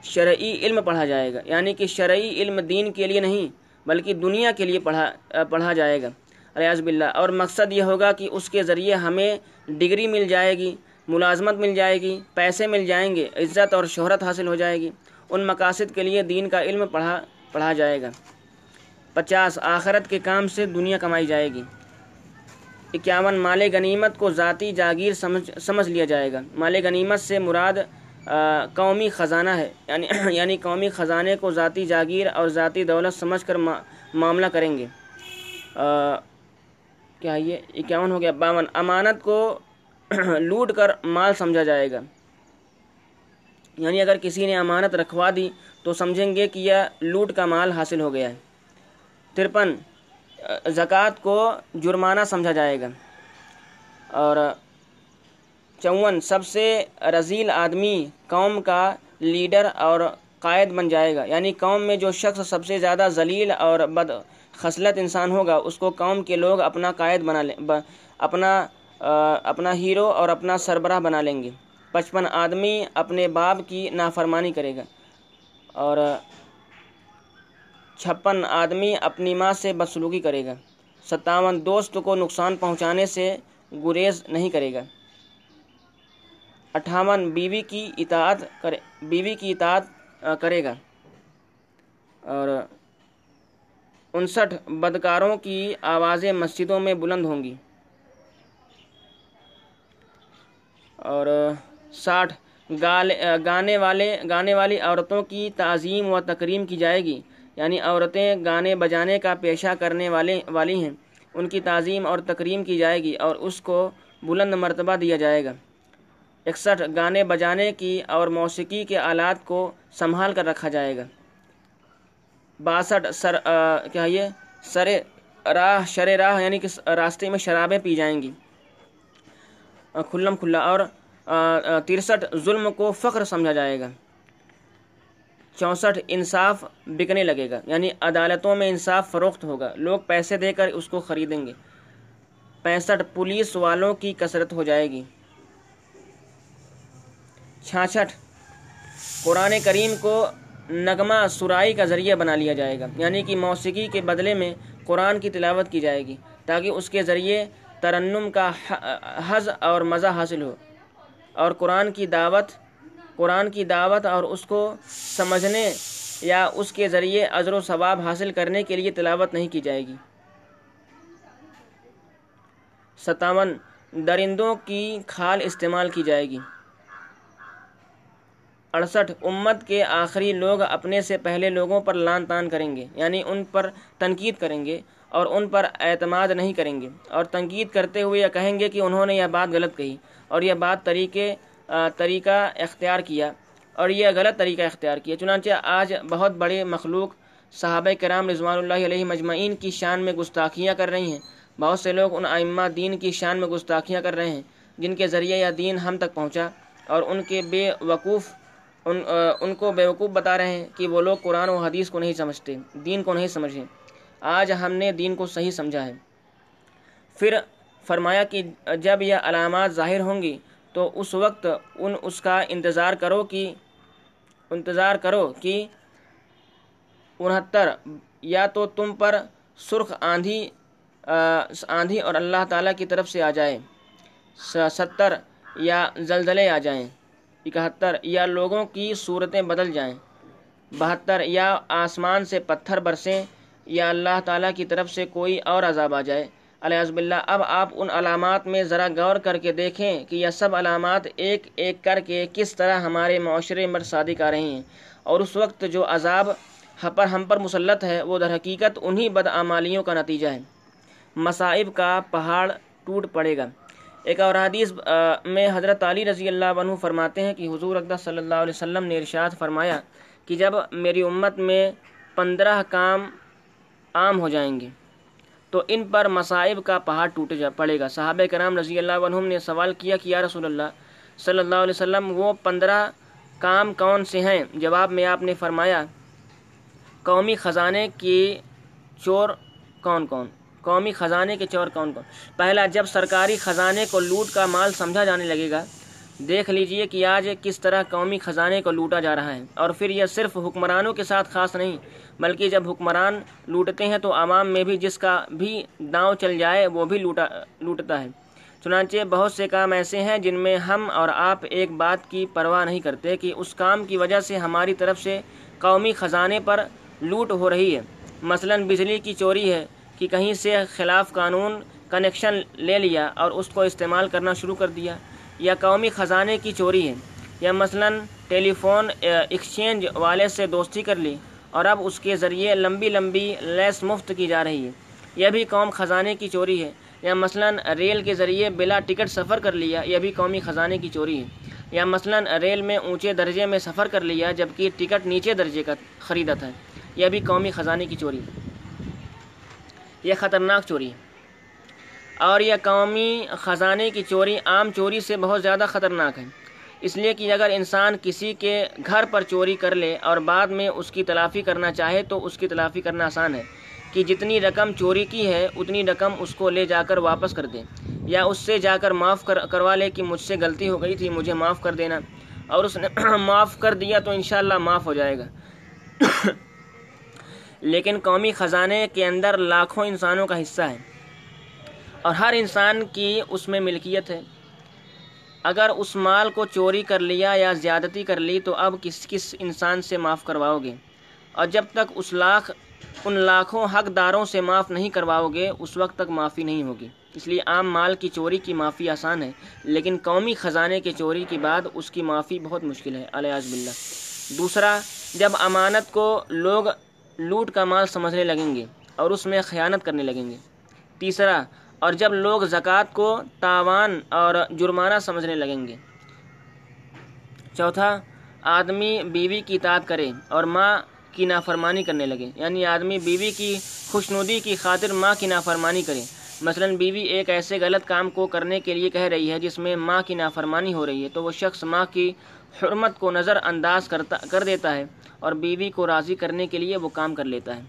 شرعی علم پڑھا جائے گا۔ یعنی کہ شرعی علم دین کے لیے نہیں، بلکہ دنیا کے لیے پڑھا پڑھا جائے گا۔ ریاض باللہ اور مقصد یہ ہوگا کہ اس کے ذریعے ہمیں ڈگری مل جائے گی۔ ملازمت مل جائے گی، پیسے مل جائیں گے، عزت اور شہرت حاصل ہو جائے گی۔ ان مقاصد کے لیے دین کا علم پڑھا پڑھا جائے گا۔ پچاس، آخرت کے کام سے دنیا کمائی جائے گی۔ اکیاون، مال غنیمت کو ذاتی جاگیر سمجھ سمجھ لیا جائے گا۔ مال غنیمت سے مراد قومی خزانہ ہے۔ یعنی یعنی قومی خزانے کو ذاتی جاگیر اور ذاتی دولت سمجھ کر معاملہ کریں گے۔ کیا یہ اکیاون ہو گیا؟ باون، امانت کو لوٹ کر مال سمجھا جائے گا۔ یعنی اگر کسی نے امانت رکھوا دی تو سمجھیں گے کہ یہ لوٹ کا مال حاصل ہو گیا ہے۔ ترپن، زکوٰۃ کو جرمانہ سمجھا جائے گا۔ اور چون، سب سے رزیل آدمی قوم کا لیڈر اور قائد بن جائے گا۔ یعنی قوم میں جو شخص سب سے زیادہ ذلیل اور بد خصلت انسان ہوگا، اس کو قوم کے لوگ اپنا قائد بنا لیں اپنا اپنا ہیرو اور اپنا سربراہ بنا لیں گے۔ پچپن آدمی اپنے باپ کی نافرمانی کرے گا۔ اور چھپن آدمی اپنی ماں سے بدسلوکی کرے گا۔ ستاون دوست کو نقصان پہنچانے سے گریز نہیں کرے گا۔ اٹھاون بیوی کی اطاعت کرے، بیوی کی اطاعت کرے گا۔ اور انسٹھ بدکاروں کی آوازیں مسجدوں میں بلند ہوں گی۔ اور ساٹھ گانے والے، گانے والی عورتوں کی تعظیم و تکریم کی جائے گی۔ یعنی عورتیں گانے بجانے کا پیشہ کرنے والے، والی ہیں۔ ان کی تعظیم اور تکریم کی جائے گی اور اس کو بلند مرتبہ دیا جائے گا۔ اکسٹھ گانے بجانے کی اور موسیقی کے آلات کو سنبھال کر رکھا جائے گا۔ باسٹھ سر کیا یہ؟ سر راہ شر راہ یعنی کہ راستے میں شرابیں پی جائیں گی۔ کھلم کھلا اور ترسٹھ ظلم کو فخر سمجھا جائے گا۔ چونسٹھ، انصاف بکنے لگے گا۔ یعنی عدالتوں میں انصاف فروخت ہوگا۔ لوگ پیسے دے کر اس کو خریدیں گے۔ پینسٹھ، پولیس والوں کی کثرت ہو جائے گی۔ چھاچھٹھ قرآن کریم کو نغمہ سرائی کا ذریعہ بنا لیا جائے گا۔ یعنی کہ موسیقی کے بدلے میں قرآن کی تلاوت کی جائے گی تاکہ اس کے ذریعے ترنم کا حض اور مزہ حاصل ہو۔ اور قرآن کی دعوت، قرآن کی دعوت اور اس کو سمجھنے یا اس کے ذریعے اجر و ثواب حاصل کرنے کے لیے تلاوت نہیں کی جائے گی۔ ستاون، درندوں کی کھال استعمال کی جائے گی۔ اڑسٹھ، امت کے آخری لوگ اپنے سے پہلے لوگوں پر لان تان کریں گے یعنی ان پر تنقید کریں گے۔ اور ان پر اعتماد نہیں کریں گے اور تنقید کرتے ہوئے یہ کہیں گے کہ انہوں نے یہ بات غلط کہی اور یہ بات طریقے طریقہ اختیار کیا اور یہ غلط طریقہ اختیار کیا۔ چنانچہ آج بہت بڑے مخلوق صحابہ کرام رضوان اللہ علیہ مجمعین کی شان میں گستاخیاں کر رہی ہیں۔ بہت سے لوگ ان ائمہ دین کی شان میں گستاخیاں کر رہے ہیں، جن کے ذریعے یہ دین ہم تک پہنچا اور ان کے بے وقوف، ان ان کو بیوقوف بتا رہے ہیں کہ وہ لوگ قرآن و حدیث کو نہیں سمجھتے، دین کو نہیں سمجھیں۔ آج ہم نے دین کو صحیح سمجھا ہے۔ پھر فرمایا کہ جب یہ علامات ظاہر ہوں گی تو اس وقت ان اس کا انتظار کرو کہ انتظار کرو کہ انہتر، یا تو تم پر سرخ آندھی آندھی اور اللہ تعالیٰ کی طرف سے آ جائے۔ ستر، یا زلزلے آ جائیں۔ اکہتر، یا لوگوں کی صورتیں بدل جائیں۔ بہتر، یا آسمان سے پتھر برسیں۔ یا اللہ تعالیٰ کی طرف سے کوئی اور عذاب آ جائے۔ علیہ باللہ، اب آپ ان علامات میں ذرا غور کر کے دیکھیں کہ یہ سب علامات ایک ایک کر کے کس طرح ہمارے معاشرے میں صادق آ رہی ہیں۔ اور اس وقت جو عذاب پر ہم پر مسلط ہے، وہ در حقیقت انہی بدعمالیوں کا نتیجہ ہے۔ مصائب کا پہاڑ ٹوٹ پڑے گا۔ ایک اور حدیث میں حضرت علی رضی اللہ عنہ فرماتے ہیں کہ حضور اقدس صلی اللہ علیہ وسلم نے ارشاد فرمایا کہ جب میری امت میں پندرہ کام عام ہو جائیں گے۔ تو ان پر مصائب کا پہاڑ ٹوٹ جا پڑے گا۔ صحابہ کرام رضی اللہ عنہ نے سوال کیا کہ یا رسول اللہ صلی اللہ علیہ وسلم، وہ پندرہ کام کون سے ہیں؟ جواب میں آپ نے فرمایا، قومی خزانے کی چور کون کون؟ قومی خزانے کے چور کون کون؟ پہلا، جب سرکاری خزانے کو لوٹ کا مال سمجھا جانے لگے گا، دیکھ لیجیے کہ آج کس طرح قومی خزانے کو لوٹا جا رہا ہے۔ اور پھر یہ صرف حکمرانوں کے ساتھ خاص نہیں بلکہ جب حکمران لوٹتے ہیں تو عوام میں بھی جس کا بھی داؤں چل جائے وہ بھی لوٹا، لوٹتا ہے۔ چنانچہ بہت سے کام ایسے ہیں جن میں ہم اور آپ ایک بات کی پرواہ نہیں کرتے کہ اس کام کی وجہ سے ہماری طرف سے قومی خزانے پر لوٹ ہو رہی ہے۔ مثلا بجلی کی چوری ہے کہ کہیں سے خلاف قانون کنیکشن لے لیا اور اس کو استعمال کرنا شروع کر دیا، یا قومی خزانے کی چوری ہے، یا مثلا ٹیلی فون ایکسچینج والے سے دوستی کر لی۔ اور اب اس کے ذریعے لمبی لمبی لیس مفت کی جا رہی ہے۔ یہ بھی قوم خزانے کی چوری ہے۔ یا مثلا ریل کے ذریعے بلا ٹکٹ سفر کر لیا، یہ بھی قومی خزانے کی چوری ہے۔ یا مثلا ریل میں اونچے درجے میں سفر کر لیا، جبکہ ٹکٹ نیچے درجے کا خریدا تھا یہ بھی قومی خزانے کی چوری ہے۔ یہ خطرناک چوری ہے۔ اور یہ قومی خزانے کی چوری، عام چوری سے بہت زیادہ خطرناک ہے۔ اس لیے کہ اگر انسان کسی کے گھر پر چوری کر لے اور بعد میں اس کی تلافی کرنا چاہے تو اس کی تلافی کرنا آسان ہے کہ جتنی رقم چوری کی ہے، اتنی رقم اس کو لے جا کر واپس کر دے یا اس سے جا کر معاف کر کروا لے کہ مجھ سے غلطی ہو گئی تھی، مجھے معاف کر دینا اور اس نے معاف کر دیا تو انشاءاللہ معاف ہو جائے گا۔ لیکن قومی خزانے کے اندر لاکھوں انسانوں کا حصہ ہے اور ہر انسان کی اس میں ملکیت ہے۔ اگر اس مال کو چوری کر لیا یا زیادتی کر لی تو اب کس کس انسان سے معاف کرواؤ گے؟ اور جب تک اس لاکھ، ان لاکھوں حق داروں سے معاف نہیں کرواؤ گے، اس وقت تک معافی نہیں ہوگی۔ اس لیے عام مال کی چوری کی معافی آسان ہے، لیکن قومی خزانے کی چوری کے بعد اس کی معافی بہت مشکل ہے۔ علیہ باللہ۔ دوسرا، جب امانت کو لوگ لوٹ کا مال سمجھنے لگیں گے اور اس میں خیانت کرنے لگیں گے۔ تیسرا اور جب لوگ زکوٰۃ کو تاوان اور جرمانہ سمجھنے لگیں گے۔ چوتھا، آدمی بیوی کی اطاعت کرے اور ماں کی نافرمانی کرنے لگے۔ یعنی آدمی بیوی کی خوشنودی کی خاطر ماں کی نافرمانی کرے۔ مثلا بیوی ایک ایسے غلط کام کو کرنے کے لیے کہہ رہی ہے جس میں ماں کی نافرمانی ہو رہی ہے، تو وہ شخص ماں کی حرمت کو نظر انداز کرتا، کر دیتا ہے اور بیوی کو راضی کرنے کے لیے وہ کام کر لیتا ہے۔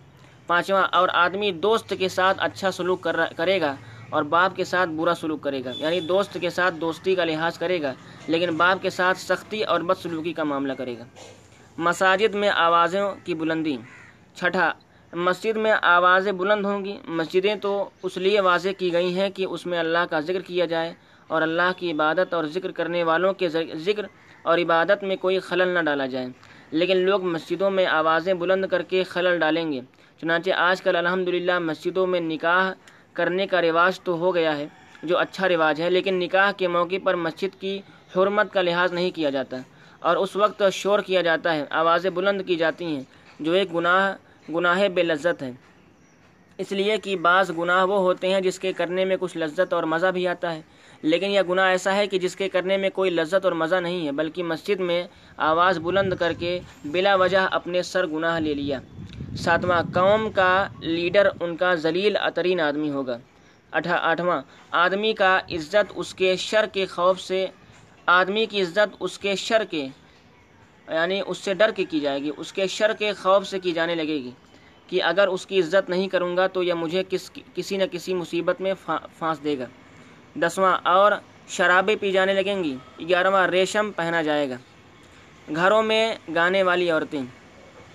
پانچواں، اور آدمی دوست کے ساتھ اچھا سلوک کر کرے گا اور باپ کے ساتھ برا سلوک کرے گا یعنی دوست کے ساتھ دوستی کا لحاظ کرے گا، لیکن باپ کے ساتھ سختی اور بد سلوکی کا معاملہ کرے گا۔ مساجد میں آوازوں کی بلندی۔ چھٹا، مسجد میں آوازیں بلند ہوں گی۔ مسجدیں تو اس لیے واضح کی گئی ہیں کہ اس میں اللہ کا ذکر کیا جائے اور اللہ کی عبادت اور ذکر کرنے والوں کے ذکر اور عبادت میں کوئی خلل نہ ڈالا جائے۔ لیکن لوگ مسجدوں میں آوازیں بلند کر کے خلل ڈالیں گے۔ چنانچہ آج کل الحمدللہ مسجدوں میں نکاح کرنے کا رواج تو ہو گیا ہے، جو اچھا رواج ہے، لیکن نکاح کے موقع پر مسجد کی حرمت کا لحاظ نہیں کیا جاتا۔ اور اس وقت شور کیا جاتا ہے، آوازیں بلند کی جاتی ہیں، جو ایک گناہ گناہ بے لذت ہے اس لیے کہ بعض گناہ وہ ہوتے ہیں جس کے کرنے میں کچھ لذت اور مزہ بھی آتا ہے۔ لیکن یہ گناہ ایسا ہے کہ جس کے کرنے میں کوئی لذت اور مزہ نہیں ہے، بلکہ مسجد میں آواز بلند کر کے بلا وجہ اپنے سر گناہ لے لیا۔ ساتواں، قوم کا لیڈر ان کا ذلیل اترین آدمی ہوگا۔ آٹھواں، آدمی کا عزت اس کے شر کے خوف سے، آدمی کی عزت اس کے شر کے یعنی اس سے ڈر کے کی جائے گی، اس کے شر کے خوف سے کی جانے لگے گی کہ اگر اس کی عزت نہیں کروں گا تو یہ مجھے کس، کسی نہ کسی مصیبت میں پھانس دے گا۔ دسواں، اور شرابیں پی جانے لگیں گی، گیارہواں، ریشم پہنا جائے گا۔ گھروں میں گانے والی عورتیں۔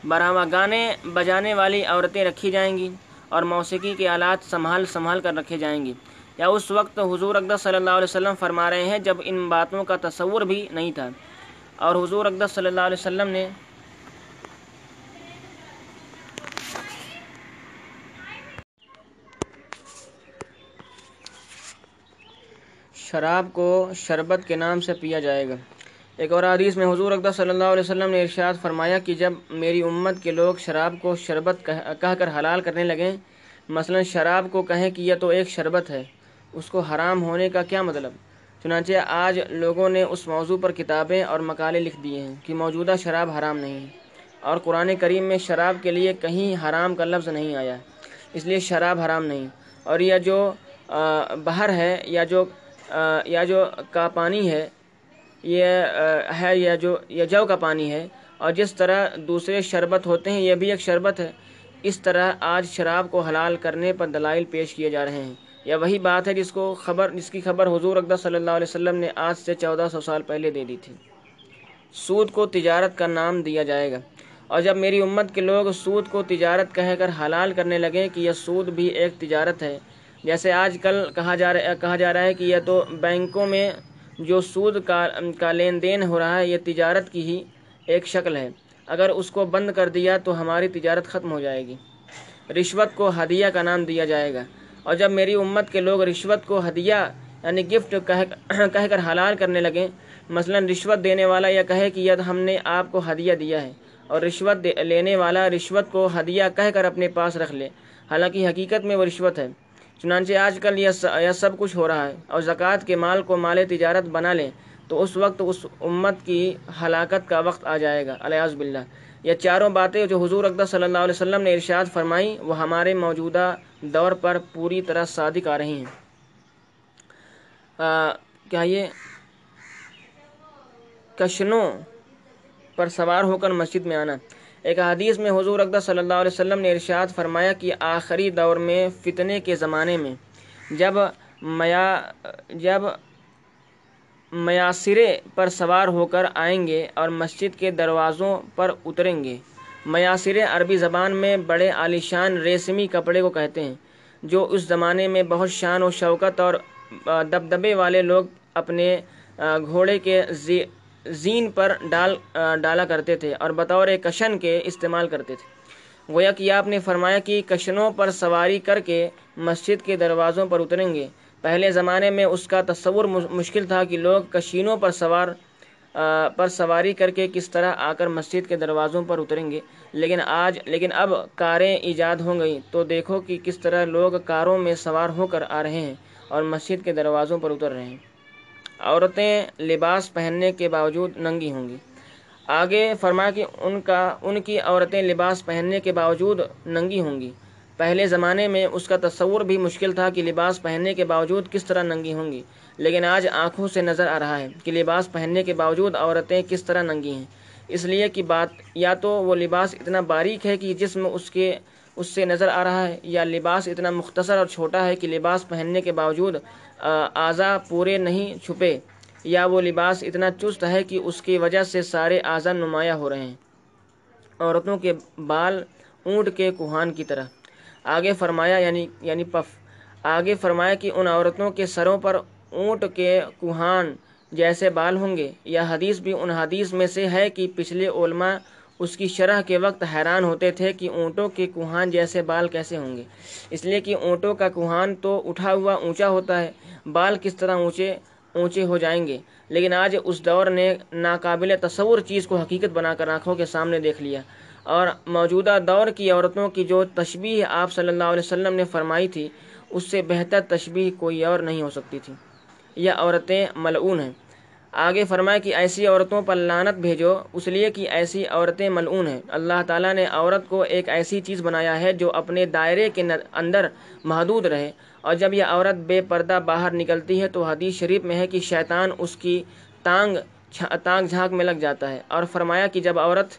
بارہواں گانے بجانے والی عورتیں رکھی جائیں گی اور موسیقی کے آلات سنبھال سنبھال کر رکھے جائیں گے یا اس وقت حضور اقدس صلی اللہ علیہ وسلم فرما رہے ہیں جب ان باتوں کا تصور بھی نہیں تھا۔ اور حضور اقدس صلی اللہ علیہ وسلم نے شراب کو شربت کے نام سے پیا جائے گا۔ ایک اور حدیث میں حضور اقدس صلی اللہ علیہ وسلم نے ارشاد فرمایا کہ جب میری امت کے لوگ شراب کو شربت کہہ کر حلال کرنے لگیں، مثلا شراب کو کہیں کہ یہ تو ایک شربت ہے، اس کو حرام ہونے کا کیا مطلب؟ چنانچہ آج لوگوں نے اس موضوع پر کتابیں اور مقالے لکھ دیے ہیں کہ موجودہ شراب حرام نہیں ہے، اور قرآن کریم میں شراب کے لیے کہیں حرام کا لفظ نہیں آیا، اس لیے شراب حرام نہیں۔ اور یہ جو بہر ہے، یا جو یا جو کا پانی ہے یہ ہے یا جو یہ جو کا پانی ہے، اور جس طرح دوسرے شربت ہوتے ہیں، یہ بھی ایک شربت ہے، اس طرح آج شراب کو حلال کرنے پر دلائل پیش کیے جا رہے ہیں۔ یہ وہی بات ہے جس کو خبر، جس کی خبر حضور اقدس صلی اللہ علیہ وسلم نے آج سے چودہ سو سال پہلے دے دی تھی۔ سود کو تجارت کا نام دیا جائے گا۔ اور جب میری امت کے لوگ سود کو تجارت کہہ کر حلال کرنے لگے کہ یہ سود بھی ایک تجارت ہے، جیسے آج کل کہا جا رہا، کہا جا رہا ہے کہ یہ تو بینکوں میں جو سود کا کا لین دین ہو رہا ہے، یہ تجارت کی ہی ایک شکل ہے۔ اگر اس کو بند کر دیا تو ہماری تجارت ختم ہو جائے گی۔ رشوت کو ہدیہ کا نام دیا جائے گا۔ اور جب میری امت کے لوگ رشوت کو ہدیہ یعنی گفٹ کہہ کہہ کر حلال کرنے لگیں، مثلا رشوت دینے والا یہ کہے کہ یہ ہم نے آپ کو ہدیہ دیا ہے، اور رشوت لینے والا رشوت کو ہدیہ کہہ کر اپنے پاس رکھ لے۔ حالانکہ حقیقت میں وہ رشوت ہے۔ چنانچہ آج کل یہ سب کچھ ہو رہا ہے اور زکوٰۃ کے مال کو مال تجارت بنا لیں تو اس وقت اس امت کی ہلاکت کا وقت آ جائے گا۔ الیاز باللہ۔ یہ چاروں باتیں جو حضور اقدس صلی اللہ علیہ وسلم نے ارشاد فرمائی، وہ ہمارے موجودہ دور پر پوری طرح صادق آ رہی ہیں۔ کیا یہ کشنوں پر سوار ہو کر مسجد میں آنا؟ ایک حدیث میں حضور اقدس صلی اللہ علیہ وسلم نے ارشاد فرمایا کہ آخری دور میں فتنے کے زمانے میں جب میا، جب میاسرے پر سوار ہو کر آئیں گے اور مسجد کے دروازوں پر اتریں گے۔ میاسرے عربی زبان میں بڑے عالیشان ریشمی کپڑے کو کہتے ہیں، جو اس زمانے میں بہت شان و شوکت اور دبدبے والے لوگ اپنے گھوڑے کے زین پر ڈال ڈالا کرتے تھے اور بطور کشن کے استعمال کرتے تھے۔ گویا کہ آپ نے فرمایا کہ کشنوں پر سواری کر کے مسجد کے دروازوں پر اتریں گے۔ پہلے زمانے میں اس کا تصور مشکل تھا کہ لوگ کشینوں پر سوار پر سواری کر کے کس طرح آ کر مسجد کے دروازوں پر اتریں گے۔ لیکن آج، لیکن اب کاریں ایجاد ہو گئیں۔ تو دیکھو کہ کس طرح لوگ کاروں میں سوار ہو کر آ رہے ہیں اور مسجد کے دروازوں پر اتر رہے ہیں۔ عورتیں لباس پہننے کے باوجود ننگی ہوں گی۔ آگے فرما کہ ان کا، ان کی عورتیں لباس پہننے کے باوجود ننگی ہوں گی۔ پہلے زمانے میں اس کا تصور بھی مشکل تھا کہ لباس پہننے کے باوجود کس طرح ننگی ہوں گی، لیکن آج آنکھوں سے نظر آ رہا ہے کہ لباس پہننے کے باوجود عورتیں کس طرح ننگی ہیں۔ اس لیے کہ بات، یا تو وہ لباس اتنا باریک ہے کہ جسم اس کے، اس سے نظر آ رہا ہے، یا لباس اتنا مختصر اور چھوٹا ہے کہ لباس پہننے کے باوجود اعضا پورے نہیں چھپے، یا وہ لباس اتنا چست ہے کہ اس کی وجہ سے سارے اعضا نمایاں ہو رہے ہیں۔ عورتوں کے بال اونٹ کے کوہان کی طرح۔ آگے فرمایا یعنی یعنی پف۔ آگے فرمایا کہ ان عورتوں کے سروں پر اونٹ کے کوہان جیسے بال ہوں گے۔ یا حدیث بھی ان حدیث میں سے ہے کہ پچھلے علماء اس کی شرح کے وقت حیران ہوتے تھے کہ اونٹوں کے کوہان جیسے بال کیسے ہوں گے۔ اس لیے کہ اونٹوں کا کوہان تو اٹھا ہوا اونچا ہوتا ہے، بال کس طرح اونچے اونچے ہو جائیں گے۔ لیکن آج اس دور نے ناقابل تصور چیز کو حقیقت بنا کر آنکھوں کے سامنے دیکھ لیا۔ اور موجودہ دور کی عورتوں کی جو تشبیح آپ صلی اللہ علیہ وسلم نے فرمائی تھی، اس سے بہتر تشبیح کوئی اور نہیں ہو سکتی تھی۔ یہ عورتیں ملعون ہیں۔ آگے فرمائے کہ ایسی عورتوں پر لانت بھیجو، اس لیے کہ ایسی عورتیں ملعون ہیں۔ اللہ تعالیٰ نے عورت کو ایک ایسی چیز بنایا ہے جو اپنے دائرے کے اندر محدود رہے۔ اور جب یہ عورت بے پردہ باہر نکلتی ہے تو حدیث شریف میں ہے کہ شیطان اس کی تانگ تانگ جھانک میں لگ جاتا ہے۔ اور فرمایا کہ جب عورت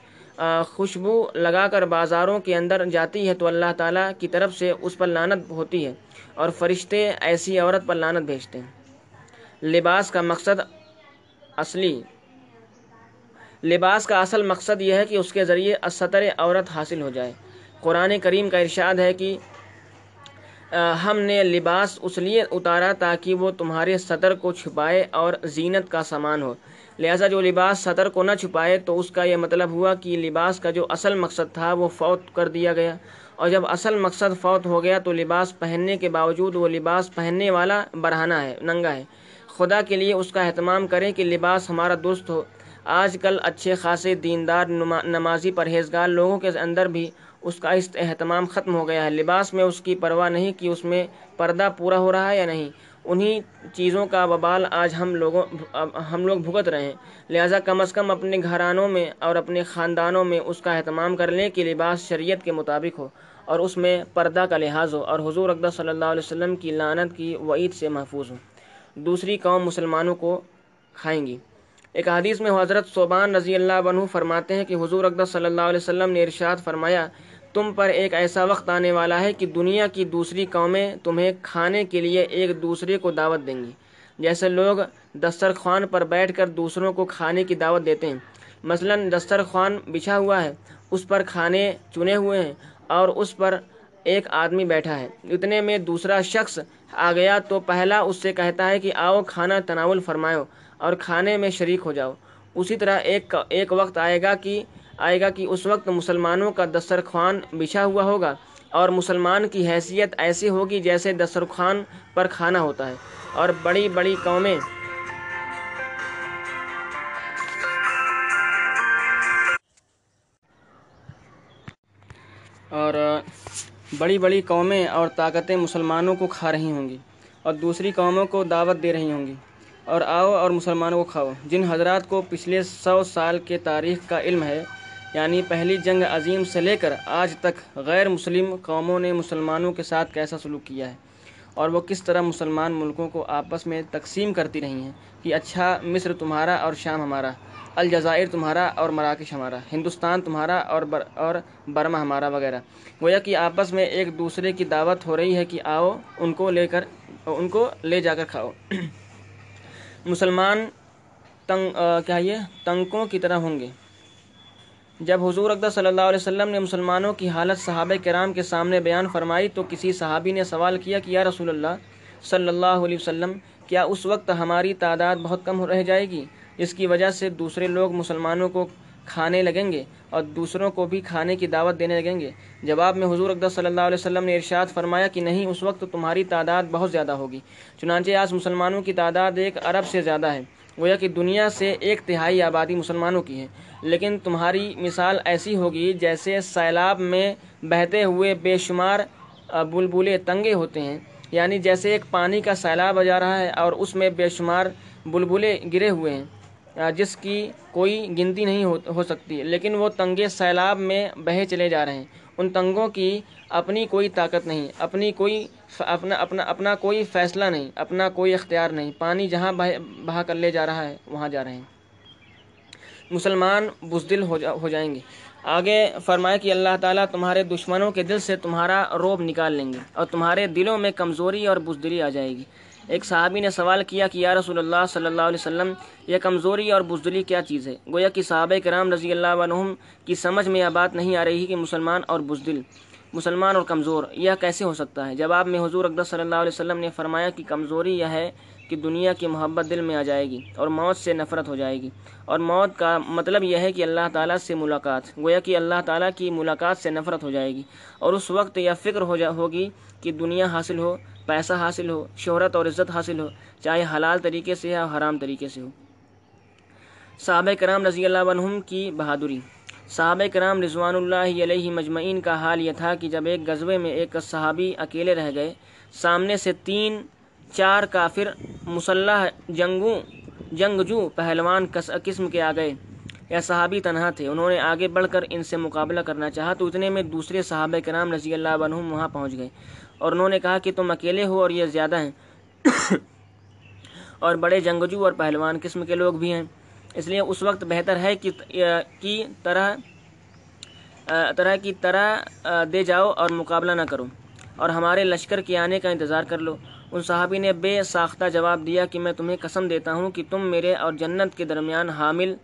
خوشبو لگا کر بازاروں کے اندر جاتی ہے تو اللہ تعالیٰ کی طرف سے اس پر لانت ہوتی ہے اور فرشتے ایسی عورت پر لانت بھیجتے ہیں۔ لباس کا مقصد اصلی۔ لباس کا اصل مقصد یہ ہے کہ اس کے ذریعے اسطر عورت حاصل ہو جائے۔ قرآن کریم کا ارشاد ہے کہ ہم نے لباس اس لیے اتارا تاکہ وہ تمہارے سطر کو چھپائے اور زینت کا سامان ہو۔ لہٰذا جو لباس سطر کو نہ چھپائے تو اس کا یہ مطلب ہوا کہ لباس کا جو اصل مقصد تھا وہ فوت کر دیا گیا۔ اور جب اصل مقصد فوت ہو گیا تو لباس پہننے کے باوجود وہ لباس پہننے والا برہنہ ہے، ننگا ہے۔ خدا کے لیے اس کا اہتمام کریں کہ لباس ہمارا دوست ہو۔ آج کل اچھے خاصے دیندار نمازی پرہیزگار لوگوں کے اندر بھی اس کا اہتمام ختم ہو گیا ہے۔ لباس میں اس کی پرواہ نہیں کہ اس میں پردہ پورا ہو رہا ہے یا نہیں۔ انہی چیزوں کا وبال آج ہم لوگوں ہم لوگ بھگت رہے ہیں۔ لہٰذا کم از کم اپنے گھرانوں میں اور اپنے خاندانوں میں اس کا اہتمام کر لیں کہ لباس شریعت کے مطابق ہو اور اس میں پردہ کا لحاظ ہو۔ اور حضور اقدس صلی اللہ علیہ وسلم کی لانت کی وعید سے محفوظ ہو دوسری قوم مسلمانوں کو کھائیں گی۔ ایک حدیث میں حضرت صوبان رضی اللہ عنہ فرماتے ہیں کہ حضور اقدس صلی اللہ علیہ وسلم نے ارشاد فرمایا، تم پر ایک ایسا وقت آنے والا ہے کہ دنیا کی دوسری قومیں تمہیں کھانے کے لیے ایک دوسرے کو دعوت دیں گی۔ جیسے لوگ دسترخوان پر بیٹھ کر دوسروں کو کھانے کی دعوت دیتے ہیں۔ مثلا دسترخوان بچھا ہوا ہے، اس پر کھانے چنے ہوئے ہیں اور اس پر ایک آدمی بیٹھا ہے۔ اتنے میں دوسرا شخص آ گیا تو پہلا اس سے کہتا ہے کہ آؤ کھانا تناول فرماؤ اور کھانے میں شریک ہو جاؤ۔ اسی طرح ایک ایک وقت آئے گا کہ، آئے گا کہ اس وقت مسلمانوں کا دسترخوان بچھا ہوا ہوگا اور مسلمان کی حیثیت ایسی ہوگی جیسے دسترخوان پر کھانا ہوتا ہے۔ اور بڑی بڑی قومیں اور بڑی بڑی قومیں اور طاقتیں مسلمانوں کو کھا رہی ہوں گی اور دوسری قوموں کو دعوت دے رہی ہوں گی۔ اور آؤ اور مسلمانوں کو کھاؤ۔ جن حضرات کو پچھلے سو سال کے تاریخ کا علم ہے یعنی پہلی جنگ عظیم سے لے کر آج تک غیر مسلم قوموں نے مسلمانوں کے ساتھ کیسا سلوک کیا ہے؟ اور وہ کس طرح مسلمان ملکوں کو آپس میں تقسیم کرتی رہی ہیں کہ اچھا مصر تمہارا اور شام ہمارا۔ الجزائر تمہارا اور مراکش ہمارا، ہندوستان تمہارا اور بر، اور برما ہمارا وغیرہ۔ گویا کہ آپس میں ایک دوسرے کی دعوت ہو رہی ہے کہ آؤ، ان کو لے کر، ان کو لے جا کر کھاؤ۔ مسلمان تنگ کیا یہ؟ تنکوں کی طرح ہوں گے۔ جب حضور اقدس صلی اللہ علیہ وسلم نے مسلمانوں کی حالت صحابہ کرام کے سامنے بیان فرمائی تو کسی صحابی نے سوال کیا کہ یا رسول اللہ صلی اللہ علیہ وسلم، کیا اس وقت ہماری تعداد بہت کم رہ جائے گی؟ جس کی وجہ سے دوسرے لوگ مسلمانوں کو کھانے لگیں گے اور دوسروں کو بھی کھانے کی دعوت دینے لگیں گے۔ جواب میں حضور اقدس صلی اللہ علیہ وسلم نے ارشاد فرمایا کہ نہیں، اس وقت تمہاری تعداد بہت زیادہ ہوگی۔ چنانچہ آج مسلمانوں کی تعداد ایک ارب سے زیادہ ہے۔ گویا کہ دنیا سے ایک تہائی آبادی مسلمانوں کی ہے۔ لیکن تمہاری مثال ایسی ہوگی جیسے سیلاب میں بہتے ہوئے بے شمار بلبلے تنگے ہوتے ہیں۔ یعنی جیسے ایک پانی کا سیلاب آ جا رہا ہے اور اس میں بے شمار بلبلے گرے ہوئے ہیں۔ جس کی کوئی گنتی نہیں ہو سکتی، لیکن وہ تنگے سیلاب میں بہے چلے جا رہے ہیں۔ ان تنگوں کی اپنی کوئی طاقت نہیں، اپنی کوئی اپنا اپنا اپنا کوئی فیصلہ نہیں، اپنا کوئی اختیار نہیں۔ پانی جہاں بہا کر لے جا رہا ہے، وہاں جا رہے ہیں۔ مسلمان بزدل ہو جا، ہو جائیں گے۔ آگے فرمائے کہ اللہ تعالیٰ تمہارے دشمنوں کے دل سے تمہارا روب نکال لیں گے اور تمہارے دلوں میں کمزوری اور بزدلی آ جائے گی۔ ایک صحابی نے سوال کیا کہ یا رسول اللہ صلی اللہ علیہ وسلم، یہ کمزوری اور بزدلی کیا چیز ہے؟ گویا کہ صحابہ کرام رضی اللہ عنہم کی سمجھ میں یہ بات نہیں آ رہی کہ مسلمان اور بزدل، مسلمان اور کمزور، یہ کیسے ہو سکتا ہے؟ جواب میں حضور اقدس صلی اللہ علیہ وسلم نے فرمایا کہ کمزوری یہ ہے کہ دنیا کی محبت دل میں آ جائے گی اور موت سے نفرت ہو جائے گی۔ اور موت کا مطلب یہ ہے کہ اللہ تعالیٰ سے ملاقات، گویا کہ اللہ تعالیٰ کی ملاقات سے نفرت ہو جائے گی اور اس وقت یہ فکر ہو جا ہوگی کہ دنیا حاصل ہو، پیسہ حاصل ہو، شہرت اور عزت حاصل ہو، چاہے حلال طریقے سے یا حرام طریقے سے ہو۔ صحابہ کرام رضی اللہ عنہم کی بہادری۔ صحابہ کرام رضوان اللہ علیہ مجمعین کا حال یہ تھا کہ جب ایک غزوے میں ایک صحابی اکیلے رہ گئے، سامنے سے تین، چار کافر، مسلح جنگوں، جنگجو پہلوان قسم کے آ گئے۔ یا صحابی تنہا تھے، انہوں نے آگے بڑھ کر ان سے مقابلہ کرنا چاہا تو اتنے میں دوسرے صحابہ کرام رضی اللہ عنہم وہاں پہنچ گئے۔ اور انہوں نے کہا کہ تم اکیلے ہو اور یہ زیادہ ہیں۔ اور بڑے جنگجو اور پہلوان قسم کے لوگ بھی ہیں۔ اس لیے اس وقت بہتر ہے کہ، کی طرح طرح کی طرح، دے جاؤ اور مقابلہ نہ کرو۔ اور ہمارے لشکر کے آنے کا انتظار کر لو۔ ان صحابی نے بے ساختہ جواب دیا کہ میں تمہیں قسم دیتا ہوں کہ تم میرے اور جنت کے درمیان حامل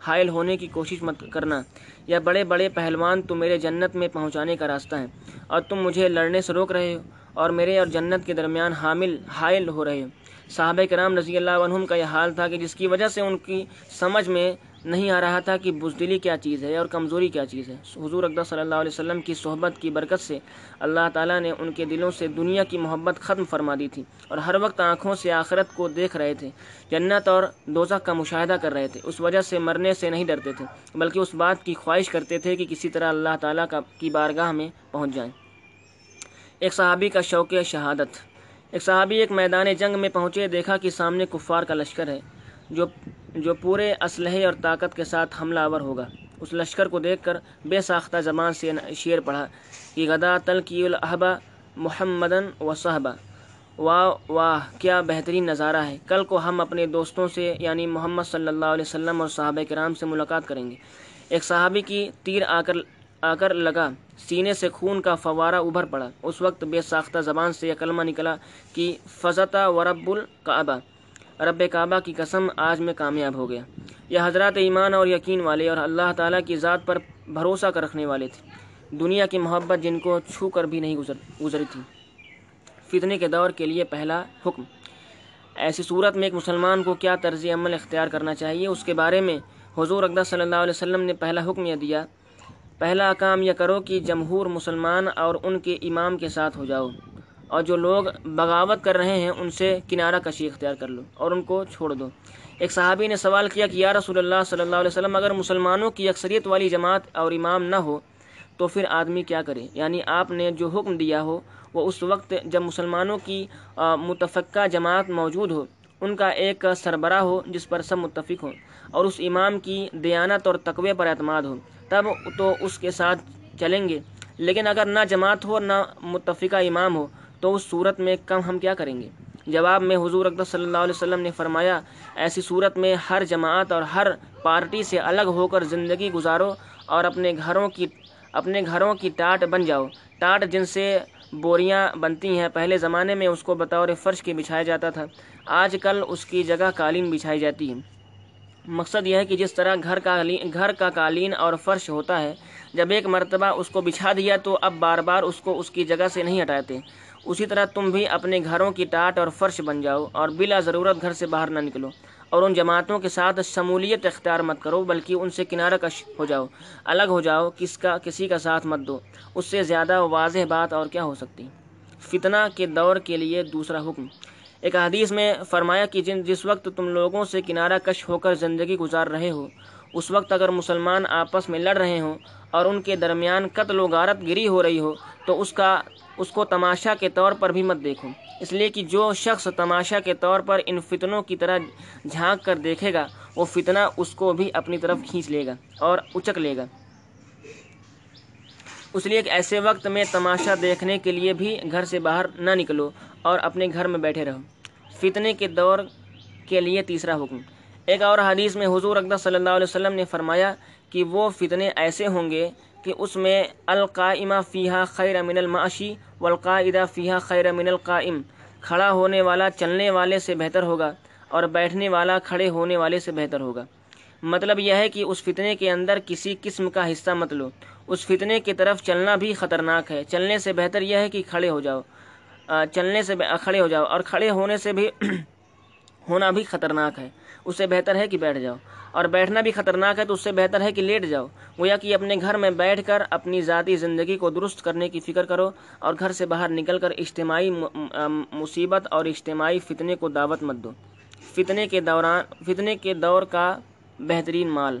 حائل ہونے کی کوشش مت کرنا، یا بڑے بڑے پہلوان تو میرے جنت میں پہنچانے کا راستہ ہے اور تم مجھے لڑنے سے روک رہے ہو، اور میرے اور جنت کے درمیان حامل، حائل ہو رہے ہو۔ صحابہ کرام رضی اللہ عنہم کا یہ حال تھا کہ جس کی وجہ سے ان کی سمجھ میں نہیں آ رہا تھا کہ بزدلی کیا چیز ہے اور کمزوری کیا چیز ہے۔ حضور اقدہ صلی اللہ علیہ وسلم کی صحبت کی برکت سے اللہ تعالیٰ نے ان کے دلوں سے دنیا کی محبت ختم فرما دی تھی اور ہر وقت آنکھوں سے آخرت کو دیکھ رہے تھے، جنت اور دوزہ کا مشاہدہ کر رہے تھے۔ اس وجہ سے مرنے سے نہیں ڈرتے تھے، بلکہ اس بات کی خواہش کرتے تھے کہ کسی طرح اللہ تعالیٰ کا کی بارگاہ میں پہنچ جائیں۔ ایک صحابی کا شوق شہادت۔ ایک صحابی ایک میدان جنگ میں پہنچے، دیکھا کہ سامنے کفار کا لشکر ہے، جو جو پورے اسلحے اور طاقت کے ساتھ حملہ آور ہوگا۔ اس لشکر کو دیکھ کر بے ساختہ زبان سے شعر پڑھا کہ غدا تلقی الحبا محمدن و صحبہ واہ واہ، کیا بہترین نظارہ ہے۔ کل کو ہم اپنے دوستوں سے یعنی محمد صلی اللہ علیہ وسلم اور صحابہ کرام سے ملاقات کریں گے۔ ایک صحابی کی تیر آ کر آ کر لگا۔ سینے سے خون کا فوارہ ابھر پڑا۔ اس وقت بے ساختہ زبان سے یہ کلمہ نکلا کہ فضتا ورب القعبہ رب کعبہ کی قسم آج میں کامیاب ہو گیا۔ یہ حضرات ایمان اور یقین والے اور اللہ تعالیٰ کی ذات پر بھروسہ کر رکھنے والے تھے۔ دنیا کی محبت جن کو چھو کر بھی نہیں گزر گزری تھی۔ فتنے کے دور کے لیے پہلا حکم۔ ایسی صورت میں ایک مسلمان کو کیا طرز عمل اختیار کرنا چاہیے؟ اس کے بارے میں حضور اقدہ صلی اللہ علیہ وسلم نے پہلا حکم یہ دیا پہلا کام یہ کرو کہ جمہور مسلمان اور ان کے امام کے ساتھ ہو جاؤ اور جو لوگ بغاوت کر رہے ہیں ان سے کنارہ کشی اختیار کر لو اور ان کو چھوڑ دو۔ ایک صحابی نے سوال کیا کہ یا رسول اللہ صلی اللہ علیہ وسلم، اگر مسلمانوں کی اکثریت والی جماعت اور امام نہ ہو تو پھر آدمی کیا کرے؟ یعنی آپ نے جو حکم دیا ہو، وہ اس وقت جب مسلمانوں کی متفقہ جماعت موجود ہو، ان کا ایک سربراہ ہو جس پر سب متفق ہوں اور اس امام کی دیانت اور تقوی پر اعتماد ہو۔ تب تو اس کے ساتھ چلیں گے۔ لیکن اگر نہ جماعت ہو نہ متفقہ امام ہو، تو اس صورت میں کم ہم کیا کریں گے؟ جواب میں حضور اقدس صلی اللہ علیہ وسلم نے فرمایا، ایسی صورت میں ہر جماعت اور ہر پارٹی سے الگ ہو کر زندگی گزارو اور اپنے گھروں کی، اپنے گھروں کی ٹاٹ بن جاؤ۔ ٹاٹ جن سے بوریاں بنتی ہیں، پہلے زمانے میں اس کو بطور فرش کے بچھایا جاتا تھا، آج کل اس کی جگہ قالین بچھائی جاتی ہے۔ مقصد یہ ہے کہ جس طرح گھر کا گھر کا قالین اور فرش ہوتا ہے، جب ایک مرتبہ اس کو بچھا دیا تو اب بار بار اس کو اس کی جگہ سے نہیں ہٹاتے۔ اسی طرح تم بھی اپنے گھروں کی ٹاٹ اور فرش بن جاؤ اور بلا ضرورت گھر سے باہر نہ نکلو۔ اور ان جماعتوں کے ساتھ شمولیت اختیار مت کرو، بلکہ ان سے کنارہ کش ہو جاؤ، الگ ہو جاؤ، کس کا کسی کا ساتھ مت دو۔ اس سے زیادہ واضح بات اور کیا ہو سکتی؟ فتنہ کے دور کے لیے دوسرا حکم۔ ایک حدیث میں فرمایا کہ جن جس وقت تم لوگوں سے کنارہ کش ہو کر زندگی گزار رہے ہو، اس وقت اگر مسلمان آپس میں لڑ رہے ہوں اور ان کے درمیان قتل و غارت گری ہو رہی ہو، تو اس کا اس کو تماشا کے طور پر بھی مت دیکھو۔ اس لیے کہ جو شخص تماشا کے طور پر ان فتنوں کی طرح جھانک کر دیکھے گا، وہ فتنہ اس کو بھی اپنی طرف کھینچ لے گا اور اچک لے گا۔ اس لیے کہ ایسے وقت میں تماشا دیکھنے کے لیے بھی گھر سے باہر نہ نکلو۔ اور اپنے گھر میں بیٹھے رہو۔ فتنے کے دور کے لیے تیسرا حکم۔ ایک اور حدیث میں حضور اقدس صلی اللہ علیہ وسلم نے فرمایا کہ وہ فتنے ایسے ہوں گے کہ اس میں القائمہ فیحہ خیر من المعاشی والقائدہ فیحہ خیر من القائم۔ کھڑا ہونے والا، چلنے والے سے بہتر ہوگا اور بیٹھنے والا کھڑے ہونے والے سے بہتر ہوگا۔ مطلب یہ ہے کہ اس فتنے کے اندر کسی قسم کا حصہ مت لو۔ اس فتنے کی طرف چلنا بھی خطرناک ہے۔ چلنے سے بہتر یہ ہے کہ کھڑے ہو جاؤ۔ چلنے سے کھڑے ہو جاؤ اور کھڑے ہونے سے بھی ہونا بھی خطرناک ہے۔ اس سے بہتر ہے کہ بیٹھ جاؤ۔ اور بیٹھنا بھی خطرناک ہے تو اس سے بہتر ہے کہ لیٹ جاؤ۔ گویا کہ اپنے گھر میں بیٹھ کر اپنی ذاتی زندگی کو درست کرنے کی فکر کرو اور گھر سے باہر نکل کر اجتماعی مصیبت اور اجتماعی فتنے کو دعوت مت دو۔ فتنے کے دوران، فتنے کے دور کا بہترین مال۔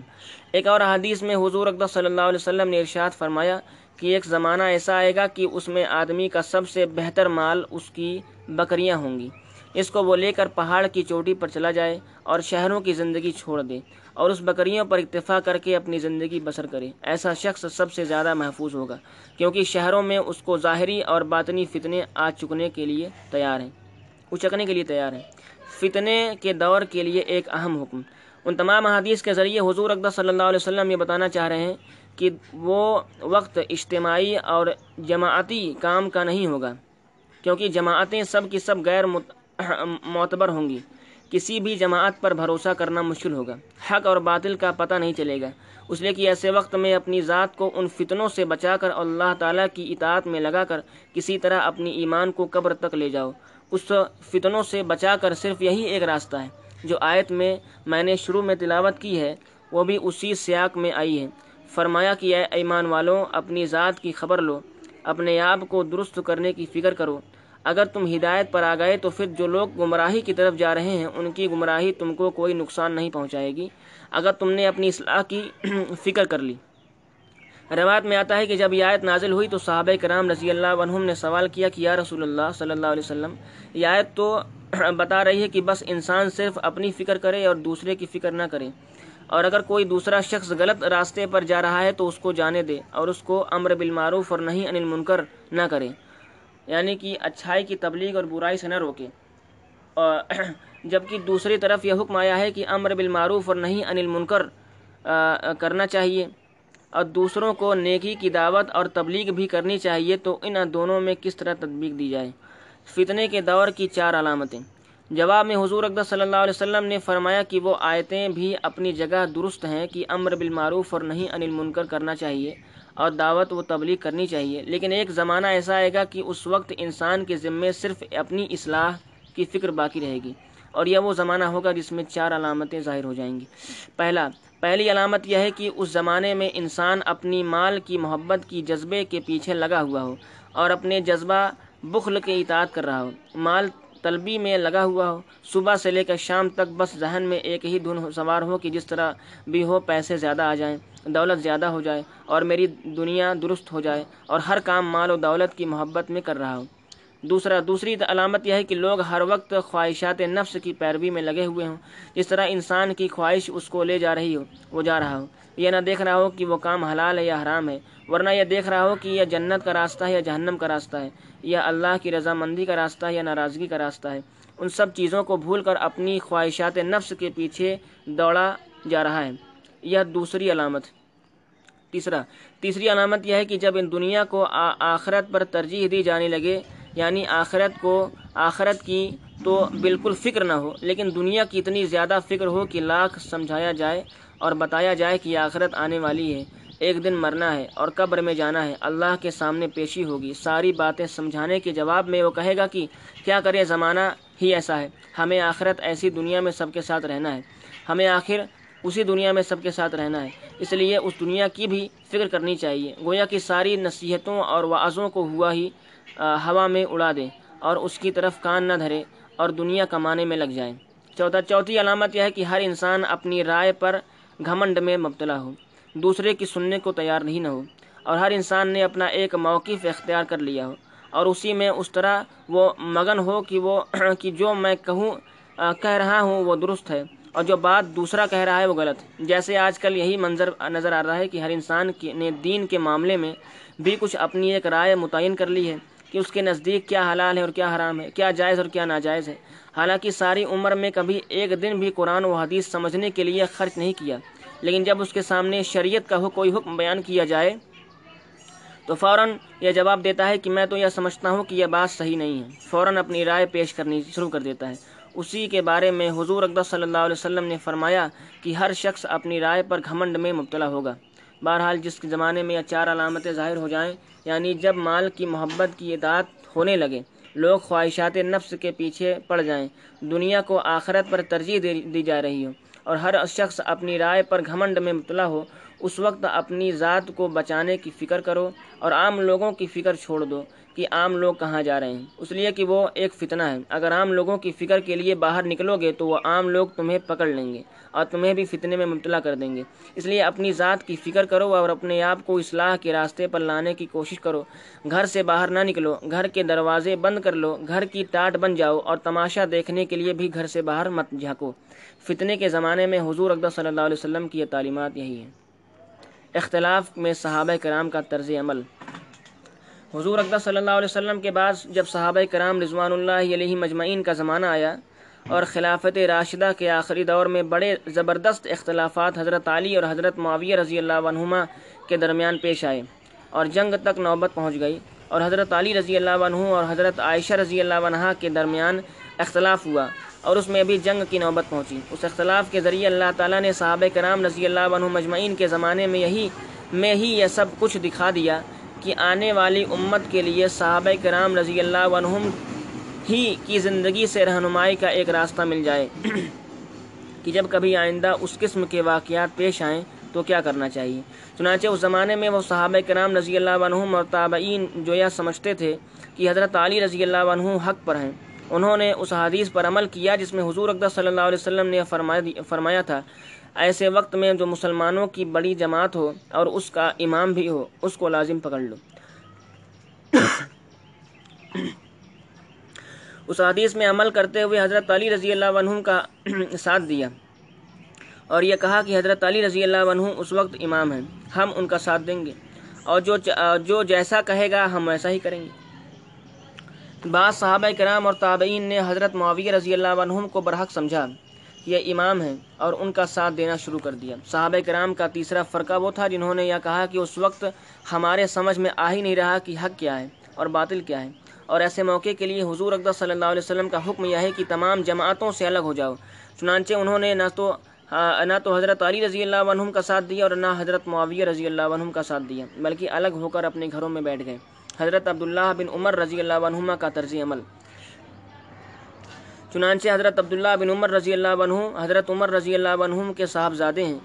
ایک اور حدیث میں حضور اقدس صلی اللہ علیہ وسلم نے ارشاد فرمایا کہ ایک زمانہ ایسا آئے گا کہ اس میں آدمی کا سب سے بہتر مال اس کی بکریاں ہوں گی۔ اس کو وہ لے کر پہاڑ کی چوٹی پر چلا جائے اور شہروں کی زندگی چھوڑ دے اور اس بکریوں پر اکتفا کر کے اپنی زندگی بسر کرے۔ ایسا شخص سب سے زیادہ محفوظ ہوگا، کیونکہ شہروں میں اس کو ظاہری اور باطنی فتنے آ چکنے کے لیے تیار ہیں، اچکنے کے لیے تیار ہیں۔ فتنے کے دور کے لیے ایک اہم حکم۔ ان تمام حدیث کے ذریعے حضور اقدس صلی اللہ علیہ وسلم یہ بتانا چاہ رہے ہیں کہ وہ وقت اجتماعی اور جماعتی کام کا نہیں ہوگا، کیونکہ جماعتیں سب کی سب غیر معتبر ہوں گی۔ کسی بھی جماعت پر بھروسہ کرنا مشکل ہوگا۔ حق اور باطل کا پتہ نہیں چلے گا۔ اس لیے کہ ایسے وقت میں اپنی ذات کو ان فتنوں سے بچا کر اللہ تعالیٰ کی اطاعت میں لگا کر کسی طرح اپنی ایمان کو قبر تک لے جاؤ۔ اس فتنوں سے بچا کر صرف یہی ایک راستہ ہے، جو آیت میں میں نے شروع میں تلاوت کی ہے، وہ بھی اسی سیاق میں آئی ہے۔ فرمایا کہ اے ایمان والوں، اپنی ذات کی خبر لو، اپنے آپ کو درست کرنے کی فکر کرو۔ اگر تم ہدایت پر آ گئے تو پھر جو لوگ گمراہی کی طرف جا رہے ہیں، ان کی گمراہی تم کو کوئی نقصان نہیں پہنچائے گی۔ اگر تم نے اپنی اصلاح کی فکر کر لی۔ روایت میں آتا ہے کہ جب یہ آیت نازل ہوئی تو صحابہ کرام رضی اللہ عنہم نے سوال کیا کہ یا رسول اللہ صلی اللہ علیہ وسلم، یہ آیت تو بتا رہی ہے کہ بس انسان صرف اپنی فکر کرے اور دوسرے کی فکر نہ کرے۔ اور اگر کوئی دوسرا شخص غلط راستے پر جا رہا ہے تو اس کو جانے دے اور اس کو امر بالمعروف اور نہیں انل منکر نہ کرے۔ یعنی کہ اچھائی کی تبلیغ اور برائی سے نہ روکے۔ اور جبکہ دوسری طرف یہ حکم آیا ہے کہ امر بالمعروف اور نہیں انل منکر کرنا چاہیے۔ اور دوسروں کو نیکی کی دعوت اور تبلیغ بھی کرنی چاہیے تو ان دونوں میں کس طرح تدبیق دی جائے؟ فتنے کے دور کی چار علامتیں۔ جواب میں حضور اقدس صلی اللہ علیہ وسلم نے فرمایا کہ وہ آیتیں بھی اپنی جگہ درست ہیں کہ امر بالمعروف اور نہیں انل منکر کرنا چاہیے اور دعوت و تبلیغ کرنی چاہیے۔ لیکن ایک زمانہ ایسا آئے گا کہ اس وقت انسان کے ذمے صرف اپنی اصلاح کی فکر باقی رہے گی اور یہ وہ زمانہ ہوگا جس میں چار علامتیں ظاہر ہو جائیں گی۔ پہلا، پہلی علامت یہ ہے کہ اس زمانے میں انسان اپنی مال کی محبت کی جذبے کے پیچھے لگا ہوا ہو اور اپنے جذبہ بخل کے اطاعت کر رہا ہو۔ مال طلبی میں لگا ہوا ہو۔ صبح سے لے کر شام تک بس ذہن میں ایک ہی دھن سوار ہو کہ جس طرح بھی ہو پیسے زیادہ آ جائیں، دولت زیادہ ہو جائے اور میری دنیا درست ہو جائے اور ہر کام مال و دولت کی محبت میں کر رہا ہو دوسرا، دوسری علامت یہ ہے کہ لوگ ہر وقت خواہشات نفس کی پیروی میں لگے ہوئے ہوں۔ جس طرح انسان کی خواہش اس کو لے جا رہی ہو، وہ جا رہا ہو۔ یہ نہ دیکھ رہا ہو کہ وہ کام حلال ہے یا حرام ہے، ورنہ یہ دیکھ رہا ہو کہ یہ جنت کا راستہ ہے یا جہنم کا راستہ ہے، یا اللہ کی رضامندی کا راستہ ہے یا ناراضگی کا راستہ ہے۔ ان سب چیزوں کو بھول کر اپنی خواہشات نفس کے پیچھے دوڑا جا رہا ہے۔ یہ دوسری علامت۔ تیسرا، تیسری علامت یہ ہے کہ جب ان دنیا کو آخرت پر ترجیح دی جانے لگے یعنی آخرت کو، آخرت کی تو بالکل فکر نہ ہو، لیکن دنیا کی اتنی زیادہ فکر ہو کہ لاکھ سمجھایا جائے اور بتایا جائے کہ آخرت آنے والی ہے۔ ایک دن مرنا ہے اور قبر میں جانا ہے۔ اللہ کے سامنے پیشی ہوگی۔ ساری باتیں سمجھانے کے جواب میں وہ کہے گا کہ کیا کرے، زمانہ ہی ایسا ہے۔ ہمیں آخرت ایسی دنیا میں سب کے ساتھ رہنا ہے۔ ہمیں آخر اسی دنیا میں سب کے ساتھ رہنا ہے۔ اس لیے اس دنیا کی بھی فکر کرنی چاہیے۔ گویا کہ ساری نصیحتوں اور وعظوں کو ہوا ہی ہوا میں اڑا دے اور اس کی طرف کان نہ دھرے اور دنیا کمانے میں لگ جائیں چوتھا، چوتھی علامت یہ ہے کہ ہر انسان اپنی رائے پر گھمنڈ میں مبتلا ہو۔ دوسرے کی سننے کو تیار نہیں نہ ہو۔ اور ہر انسان نے اپنا ایک موقف اختیار کر لیا ہو۔ اور اسی میں اس طرح وہ مگن ہو کہ وہ کہ جو میں کہوں کہہ رہا ہوں، وہ درست ہے۔ اور جو بات دوسرا کہہ رہا ہے، وہ غلط جیسے آج کل یہی منظر نظر آ رہا ہے کہ ہر انسان نے دین کے معاملے میں بھی کچھ اپنی ایک رائے متعین کر لی ہے کہ اس کے نزدیک کیا حلال ہے اور کیا حرام ہے، کیا جائز اور کیا ناجائز ہے۔ حالانکہ ساری عمر میں کبھی ایک دن بھی قرآن و حدیث سمجھنے کے لیے خرچ نہیں کیا۔ لیکن جب اس کے سامنے شریعت کا کوئی حکم بیان کیا جائے، تو فوراً یہ جواب دیتا ہے کہ میں تو یہ سمجھتا ہوں کہ یہ بات صحیح نہیں ہے۔ فوراً اپنی رائے پیش کرنی شروع کر دیتا ہے۔ اسی کے بارے میں حضور اقدس صلی اللہ علیہ وسلم نے فرمایا کہ ہر شخص اپنی رائے پر گھمنڈ میں مبتلا ہوگا۔ بہرحال جس زمانے میں یہ چار علامتیں ظاہر ہو جائیں یعنی جب مال کی محبت کی اطاعت ہونے لگے لوگ خواہشات نفس کے پیچھے پڑ جائیں۔ دنیا کو آخرت پر ترجیح دی جا رہی ہو اور ہر شخص اپنی رائے پر گھمنڈ میں مبتلا ہو۔ اس وقت اپنی ذات کو بچانے کی فکر کرو اور عام لوگوں کی فکر چھوڑ دو۔ کہ عام لوگ کہاں جا رہے ہیں۔ اس لیے کہ وہ ایک فتنہ ہے۔ اگر عام لوگوں کی فکر کے لیے باہر نکلو گے تو وہ عام لوگ تمہیں پکڑ لیں گے اور تمہیں بھی فتنے میں مبتلا کر دیں گے۔ اس لیے اپنی ذات کی فکر کرو اور اپنے آپ کو اصلاح کے راستے پر لانے کی کوشش کرو۔ گھر سے باہر نہ نکلو، گھر کے دروازے بند کر لو، گھر کی ٹاٹ بن جاؤ اور تماشا دیکھنے کے لیے بھی گھر سے باہر مت جھانکو۔ فتنے کے زمانے میں حضور اقدس صلی اللہ علیہ وسلم کی یہ تعلیمات یہی ہیں۔ اختلاف میں صحابہ کرام کا طرز عمل۔ حضور اقدس صلی اللہ علیہ وسلم کے بعد جب صحابہ کرام رضوان اللہ علیہ مجمعین کا زمانہ آیا اور خلافت راشدہ کے آخری دور میں بڑے زبردست اختلافات حضرت علی اور حضرت معاویہ رضی اللہ عنہما کے درمیان پیش آئے اور جنگ تک نوبت پہنچ گئی اور حضرت علی رضی اللہ عنہ اور حضرت عائشہ رضی اللہ عنہ کے درمیان اختلاف ہوا اور اس میں بھی جنگ کی نوبت پہنچی۔ اس اختلاف کے ذریعے اللہ تعالیٰ نے صحابہ کرام رضی اللہ عنہ مجمعین کے زمانے میں یہی میں ہی یہ سب کچھ دکھا دیا کہ آنے والی امت کے لیے صحابہ کرام رضی اللہ عنہم ہی کی زندگی سے رہنمائی کا ایک راستہ مل جائے۔ کہ جب کبھی آئندہ اس قسم کے واقعات پیش آئیں تو کیا کرنا چاہیے؟ چنانچہ اس زمانے میں وہ صحابہ کرام رضی اللہ عنہم اور تابعین جو یہ سمجھتے تھے کہ حضرت علی رضی اللہ عنہ حق پر ہیں۔ انہوں نے اس حدیث پر عمل کیا جس میں حضور اقدس صلی اللہ علیہ وسلم نے فرمایا تھا ایسے وقت میں جو مسلمانوں کی بڑی جماعت ہو اور اس کا امام بھی ہو، اس کو لازم پکڑ لو۔ اس حدیث میں عمل کرتے ہوئے حضرت علی رضی اللہ عنہ کا ساتھ دیا۔ اور یہ کہا کہ حضرت علی رضی اللہ عنہ اس وقت امام ہیں، ہم ان کا ساتھ دیں گے۔ اور جو جو جیسا کہے گا، ہم ویسا ہی کریں گے۔ بعض صحابہ کرام اور تابعین نے حضرت معاویہ رضی اللہ عنہ کو برحق سمجھا۔ یہ امام ہیں اور ان کا ساتھ دینا شروع کر دیا۔ صحابہ کرام کا تیسرا فرقہ وہ تھا جنہوں نے یہ کہا کہ اس وقت ہمارے سمجھ میں آ ہی نہیں رہا کہ حق کیا ہے اور باطل کیا ہے۔ اور ایسے موقع کے لیے حضور اقدس صلی اللہ علیہ وسلم کا حکم یہ ہے کہ تمام جماعتوں سے الگ ہو جاؤ۔ چنانچہ انہوں نے نہ تو نہ تو حضرت علی رضی اللہ عنہم کا ساتھ دیا اور نہ حضرت معاویہ رضی اللہ عنہم کا ساتھ دیا، بلکہ الگ ہو کر اپنے گھروں میں بیٹھ گئے۔ حضرت عبداللہ بن عمر رضی اللہ عنہما کا طرز عمل۔ چنانچہ حضرت عبداللہ بن عمر رضی اللہ عنہ، حضرت عمر رضی اللہ عنہ کے صاحبزادے ہیں،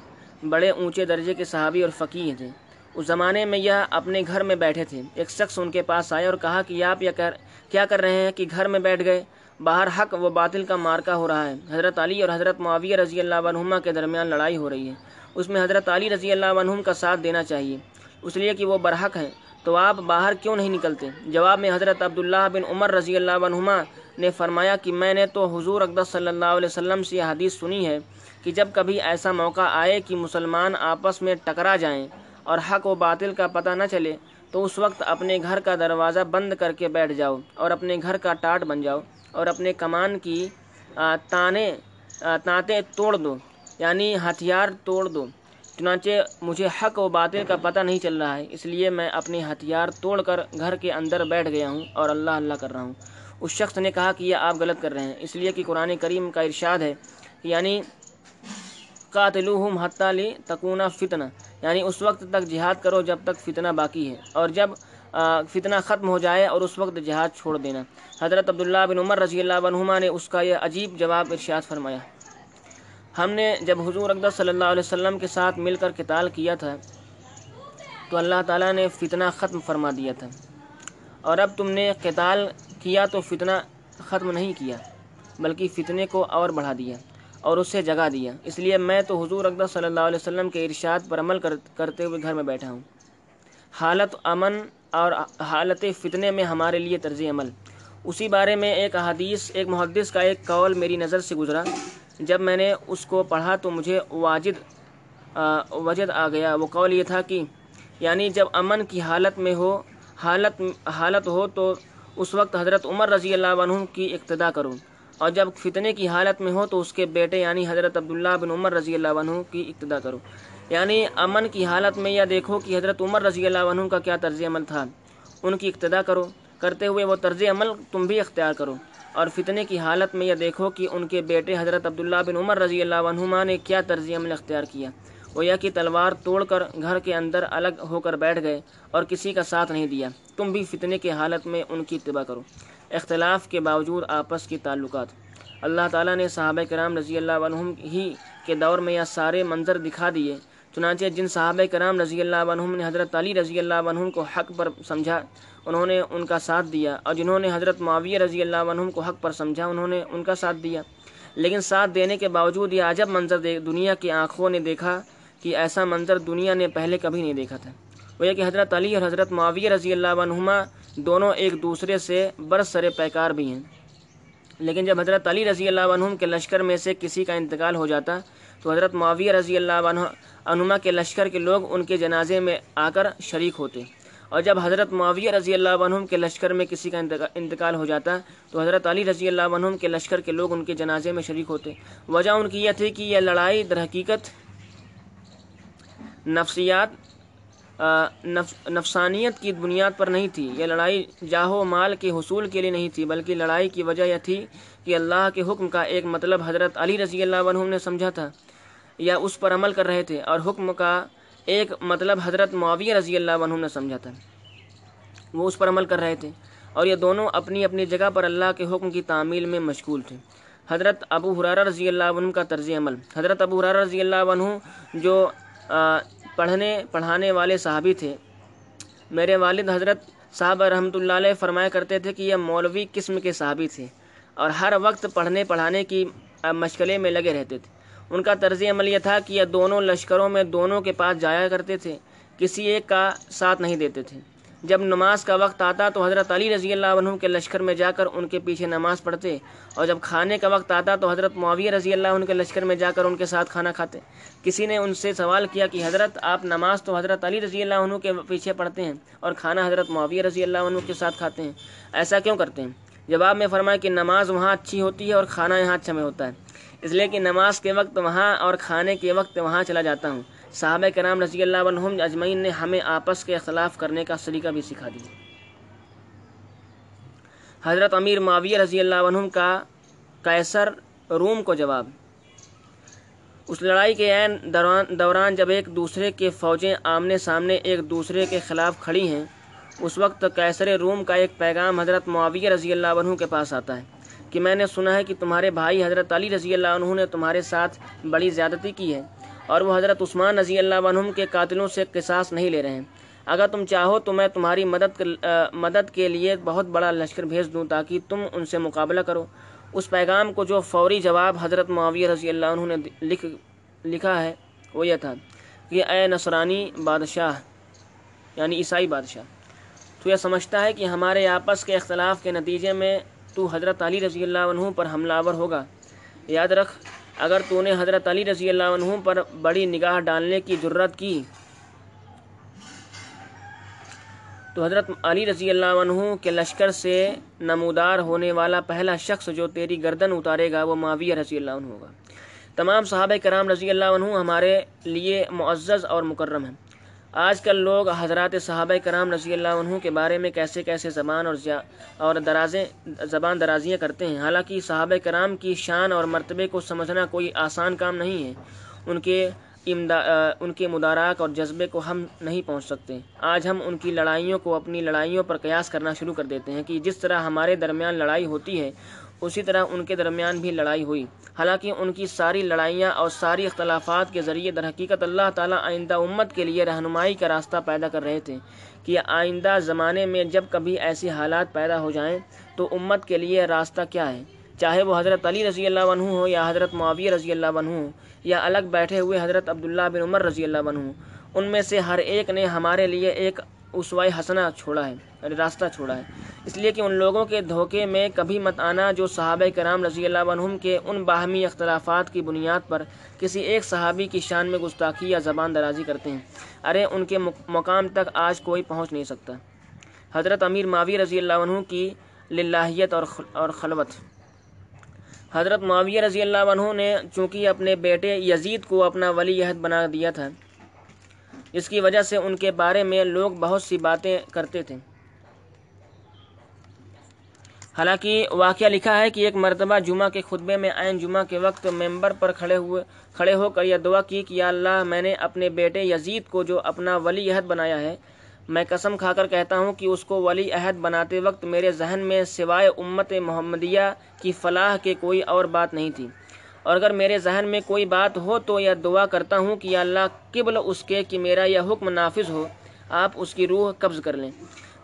بڑے اونچے درجے کے صحابی اور فقیر تھے۔ اس زمانے میں یہ اپنے گھر میں بیٹھے تھے۔ ایک شخص ان کے پاس آئے اور کہا کہ آپ یہ کر، کیا کر رہے ہیں کہ گھر میں بیٹھ گئے؟ باہر حق و باطل کا مارکا ہو رہا ہے۔ حضرت علی اور حضرت معاویہ رضی اللہ عنہما کے درمیان لڑائی ہو رہی ہے۔ اس میں حضرت علی رضی اللہ عنہم کا ساتھ دینا چاہیے۔ اس لیے کہ وہ برحق ہیں۔ تو آپ باہر کیوں نہیں نکلتے؟ جواب میں حضرت عبداللہ بن عمر رضی اللہ عنہما نے فرمایا کہ میں نے تو حضور اقدس صلی اللہ علیہ وسلم سے یہ حدیث سنی ہے کہ جب کبھی ایسا موقع آئے کہ مسلمان آپس میں ٹکرا جائیں اور حق و باطل کا پتہ نہ چلے، تو اس وقت اپنے گھر کا دروازہ بند کر کے بیٹھ جاؤ اور اپنے گھر کا ٹاٹ بن جاؤ اور اپنے کمان کی تانے تانتے توڑ دو یعنی ہتھیار توڑ دو۔ چنانچہ مجھے حق و باطل کا پتہ نہیں چل رہا ہے، اس لیے میں اپنے ہتھیار توڑ کر گھر کے اندر بیٹھ گیا ہوں اور اللہ اللہ کر رہا ہوں۔ اس شخص نے کہا کہ یہ آپ غلط کر رہے ہیں، اس لیے کہ قرآن کریم کا ارشاد ہے یعنی قاتلوہم حتی لی تکونا فتنہ یعنی اس وقت تک جہاد کرو جب تک فتنہ باقی ہے، اور جب فتنہ ختم ہو جائے اور اس وقت جہاد چھوڑ دینا۔ حضرت عبداللہ بن عمر رضی اللہ عنہما نے اس کا یہ عجیب جواب ارشاد فرمایا۔ ہم نے جب حضور اقدس صلی اللہ علیہ وسلم کے ساتھ مل کر قتال کیا تھا، تو اللہ تعالیٰ نے فتنہ ختم فرما دیا تھا۔ اور اب تم نے قتال کیا تو فتنہ ختم نہیں کیا، بلکہ فتنے کو اور بڑھا دیا اور اس سے جگہ دیا۔ اس لیے میں تو حضور اقدس صلی اللہ علیہ وسلم کے ارشاد پر عمل کرتے ہوئے گھر میں بیٹھا ہوں۔ حالت امن اور حالت فتنے میں ہمارے لیے طرز عمل۔ اسی بارے میں ایک حدیث ایک محدث کا ایک قول میری نظر سے گزرا۔ جب میں نے اس کو پڑھا تو مجھے واجد وجد آ گیا۔ وہ قول یہ تھا کہ یعنی جب امن کی حالت میں ہو، حالت حالت ہو تو اس وقت حضرت عمر رضی اللہ عنہ کی اقتدا کرو اور جب فتنے کی حالت میں ہو تو اس کے بیٹے یعنی حضرت عبداللہ بن عمر رضی اللہ عنہ کی اقتدا کرو یعنی امن کی حالت میں یہ دیکھو کہ حضرت عمر رضی اللہ عنہ کا کیا طرز عمل تھا۔ ان کی اقتدا کرو۔ کرتے ہوئے وہ طرز عمل تم بھی اختیار کرو۔ اور فتنے کی حالت میں یہ دیکھو کہ ان کے بیٹے حضرت عبداللہ بن عمر رضی اللہ عنہما نے کیا طرز عمل اختیار کیا۔ وہ یہ کہ تلوار توڑ کر گھر کے اندر الگ ہو کر بیٹھ گئے اور کسی کا ساتھ نہیں دیا۔ تم بھی فتنے کی حالت میں ان کی اتباع کرو۔ اختلاف کے باوجود آپس کی تعلقات۔ اللہ تعالیٰ نے صحابہ کرام رضی اللہ عنہم ہی کے دور میں یہ سارے منظر دکھا دیے۔ چنانچہ جن صحابہ کرام رضی اللہ عنہم نے حضرت علی رضی اللہ عنہم کو حق پر سمجھا، انہوں نے ان کا ساتھ دیا۔ اور جنہوں نے حضرت معاویہ رضی اللہ عنہم کو حق پر سمجھا، انہوں نے ان کا ساتھ دیا۔ لیکن ساتھ دینے کے باوجود یہ عجب منظر دنیا کی آنکھوں نے دیکھا کہ ایسا منظر دنیا نے پہلے کبھی نہیں دیکھا تھا۔ وہ یہ کہ حضرت علی اور حضرت معاویہ رضی اللہ عنہما دونوں ایک دوسرے سے برس سرے پیکار بھی ہیں۔ لیکن جب حضرت علی رضی اللہ عنہم کے لشکر میں سے کسی کا انتقال ہو جاتا، تو حضرت معاویہ رضی اللہ عنہ عنما کے لشکر کے لوگ ان کے جنازے میں آ کر شریک ہوتے۔ اور جب حضرت معاویہ رضی اللہ عنہم کے لشکر میں کسی کا انتقال ہو جاتا، تو حضرت علی رضی اللہ عنہم کے لشکر کے لوگ ان کے جنازے میں شریک ہوتے۔ وجہ ان کی یہ تھی کہ یہ لڑائی در حقیقت نفسیات نفسانیت کی بنیاد پر نہیں تھی۔ یہ لڑائی جاہو مال کے حصول کے لیے نہیں تھی، بلکہ لڑائی کی وجہ یہ تھی کہ اللہ کے حکم کا ایک مطلب حضرت علی رضی اللہ عنہ نے سمجھا تھا یا اس پر عمل کر رہے تھے، اور حکم کا ایک مطلب حضرت معاویہ رضی اللہ عنہ نے سمجھا تھا۔ وہ اس پر عمل کر رہے تھے، اور یہ دونوں اپنی اپنی جگہ پر اللہ کے حکم کی تعمیل میں مشغول تھے۔ حضرت ابو حرارہ رضی اللہ عنہ کا طرز عمل۔ حضرت ابو حرارہ رضی اللہ عنہ جو پڑھنے، پڑھانے والے صحابی تھے۔ میرے والد حضرت صاحب رحمۃ اللہ علیہ فرمایا کرتے تھے کہ یہ مولوی قسم کے صحابی تھے اور ہر وقت پڑھنے، پڑھانے کی مشغلے میں لگے رہتے تھے۔ ان کا طرز عمل یہ تھا کہ یہ دونوں لشکروں میں دونوں کے پاس جایا کرتے تھے، کسی ایک کا ساتھ نہیں دیتے تھے۔ جب نماز کا وقت آتا تو حضرت علی رضی اللہ عنہ کے لشکر میں جا کر ان کے پیچھے نماز پڑھتے اور جب کھانے کا وقت آتا تو حضرت معاویہ رضی اللہ عنہ کے لشکر میں جا کر ان کے ساتھ کھانا کھاتے۔ کسی نے ان سے سوال کیا کہ حضرت آپ نماز تو حضرت علی رضی اللہ عنہ کے پیچھے پڑھتے ہیں اور کھانا حضرت معاویہ رضی اللہ عنہ کے ساتھ کھاتے ہیں۔ ایسا کیوں کرتے ہیں؟ جواب میں فرمایا کہ نماز وہاں اچھی ہوتی ہے اور کھانا یہاں اچھا میں ہوتا ہے۔ اس لیے کہ نماز کے وقت وہاں اور کھانے کے وقت وہاں چلا جاتا ہوں۔ صحابہ کرام رضی اللہ عنہم اجمعین نے ہمیں آپس کے اختلاف کرنے کا سلیقہ بھی سکھا دیا۔ حضرت امیر معاویہ رضی اللہ عنہ کا کیسر روم کو جواب۔ اس لڑائی کے عین دوران دوران جب ایک دوسرے کے فوجیں آمنے سامنے ایک دوسرے کے خلاف کھڑی ہیں، اس وقت کیسر روم کا ایک پیغام حضرت معاویہ رضی اللہ عنہ کے پاس آتا ہے کہ میں نے سنا ہے کہ تمہارے بھائی حضرت علی رضی اللہ عنہ نے تمہارے ساتھ بڑی زیادتی کی ہے۔ اور وہ حضرت عثمان رضی اللہ عنہ کے قاتلوں سے قصاص نہیں لے رہے ہیں۔ اگر تم چاہو تو میں تمہاری مدد مدد کے لیے بہت بڑا لشکر بھیج دوں تاکہ تم ان سے مقابلہ کرو۔ اس پیغام کو جو فوری جواب حضرت معاویہ رضی اللہ عنہ نے لکھ لکھا ہے، وہ یہ تھا کہ اے نصرانی بادشاہ یعنی عیسائی بادشاہ، تو یہ سمجھتا ہے کہ ہمارے آپس کے اختلاف کے نتیجے میں تو حضرت علی رضی اللہ عنہ پر حملہ آور ہوگا۔ یاد رکھ اگر تو نے حضرت علی رضی اللہ عنہ پر بڑی نگاہ ڈالنے کی ضرورت کی، تو حضرت علی رضی اللہ عنہ کے لشکر سے نمودار ہونے والا پہلا شخص جو تیری گردن اتارے گا وہ معاویہ رضی اللہ عنہ ہوگا۔ تمام صحابہ کرام رضی اللہ عنہ ہمارے لیے معزز اور مکرم ہیں۔ آج کل لوگ حضرات صحابہ کرام رضی اللہ عنہ کے بارے میں کیسے کیسے زبان اور اور درازیں زبان درازیاں کرتے ہیں۔ حالانکہ صحابہ کرام کی شان اور مرتبے کو سمجھنا کوئی آسان کام نہیں ہے۔ ان کے ان کے مداراک اور جذبے کو ہم نہیں پہنچ سکتے۔ آج ہم ان کی لڑائیوں کو اپنی لڑائیوں پر قیاس کرنا شروع کر دیتے ہیں کہ جس طرح ہمارے درمیان لڑائی ہوتی ہے اسی طرح ان کے درمیان بھی لڑائی ہوئی۔ حالانکہ ان کی ساری لڑائیاں اور ساری اختلافات کے ذریعے در حقیقت اللہ تعالیٰ آئندہ امت کے لیے رہنمائی کا راستہ پیدا کر رہے تھے کہ آئندہ زمانے میں جب کبھی ایسی حالات پیدا ہو جائیں تو امت کے لیے راستہ کیا ہے؟ چاہے وہ حضرت علی رضی اللہ عنہ ہو یا حضرت معاویہ رضی اللہ عنہ ہو یا الگ بیٹھے ہوئے حضرت عبداللہ بن عمر رضی اللہ عنہ ان میں سے ہر ایک نے ہمارے لیے ایک اسوائے حسنہ چھوڑا ہے، راستہ چھوڑا ہے۔ اس لیے کہ ان لوگوں کے دھوکے میں کبھی مت آنا جو صحابہ کرام رضی اللہ عنہم کے ان باہمی اختلافات کی بنیاد پر کسی ایک صحابی کی شان میں گستاخی یا زبان درازی کرتے ہیں۔ ارے، ان کے مقام تک آج کوئی پہنچ نہیں سکتا۔ حضرت امیر معاوی رضی اللہ عنہ کی للہیت اور خلوت۔ حضرت معاویہ رضی اللہ عنہ نے چونکہ اپنے بیٹے یزید کو اپنا ولی عہد بنا دیا تھا جس کی وجہ سے ان کے بارے میں لوگ بہت سی باتیں کرتے تھے۔ حالانکہ واقعہ لکھا ہے کہ ایک مرتبہ جمعہ کے خطبے میں عین جمعہ کے وقت ممبر پر کھڑے ہوئے کھڑے ہو کر یہ دعا کی کہ یا اللہ میں نے اپنے بیٹے یزید کو جو اپنا ولی عہد بنایا ہے، میں قسم کھا کر کہتا ہوں کہ اس کو ولی عہد بناتے وقت میرے ذہن میں سوائے امت محمدیہ کی فلاح کے کوئی اور بات نہیں تھی۔ اور اگر میرے ذہن میں کوئی بات ہو تو یہ دعا کرتا ہوں کہ یا اللہ قبل اس کے کہ میرا یہ حکم نافذ ہو، آپ اس کی روح قبض کر لیں۔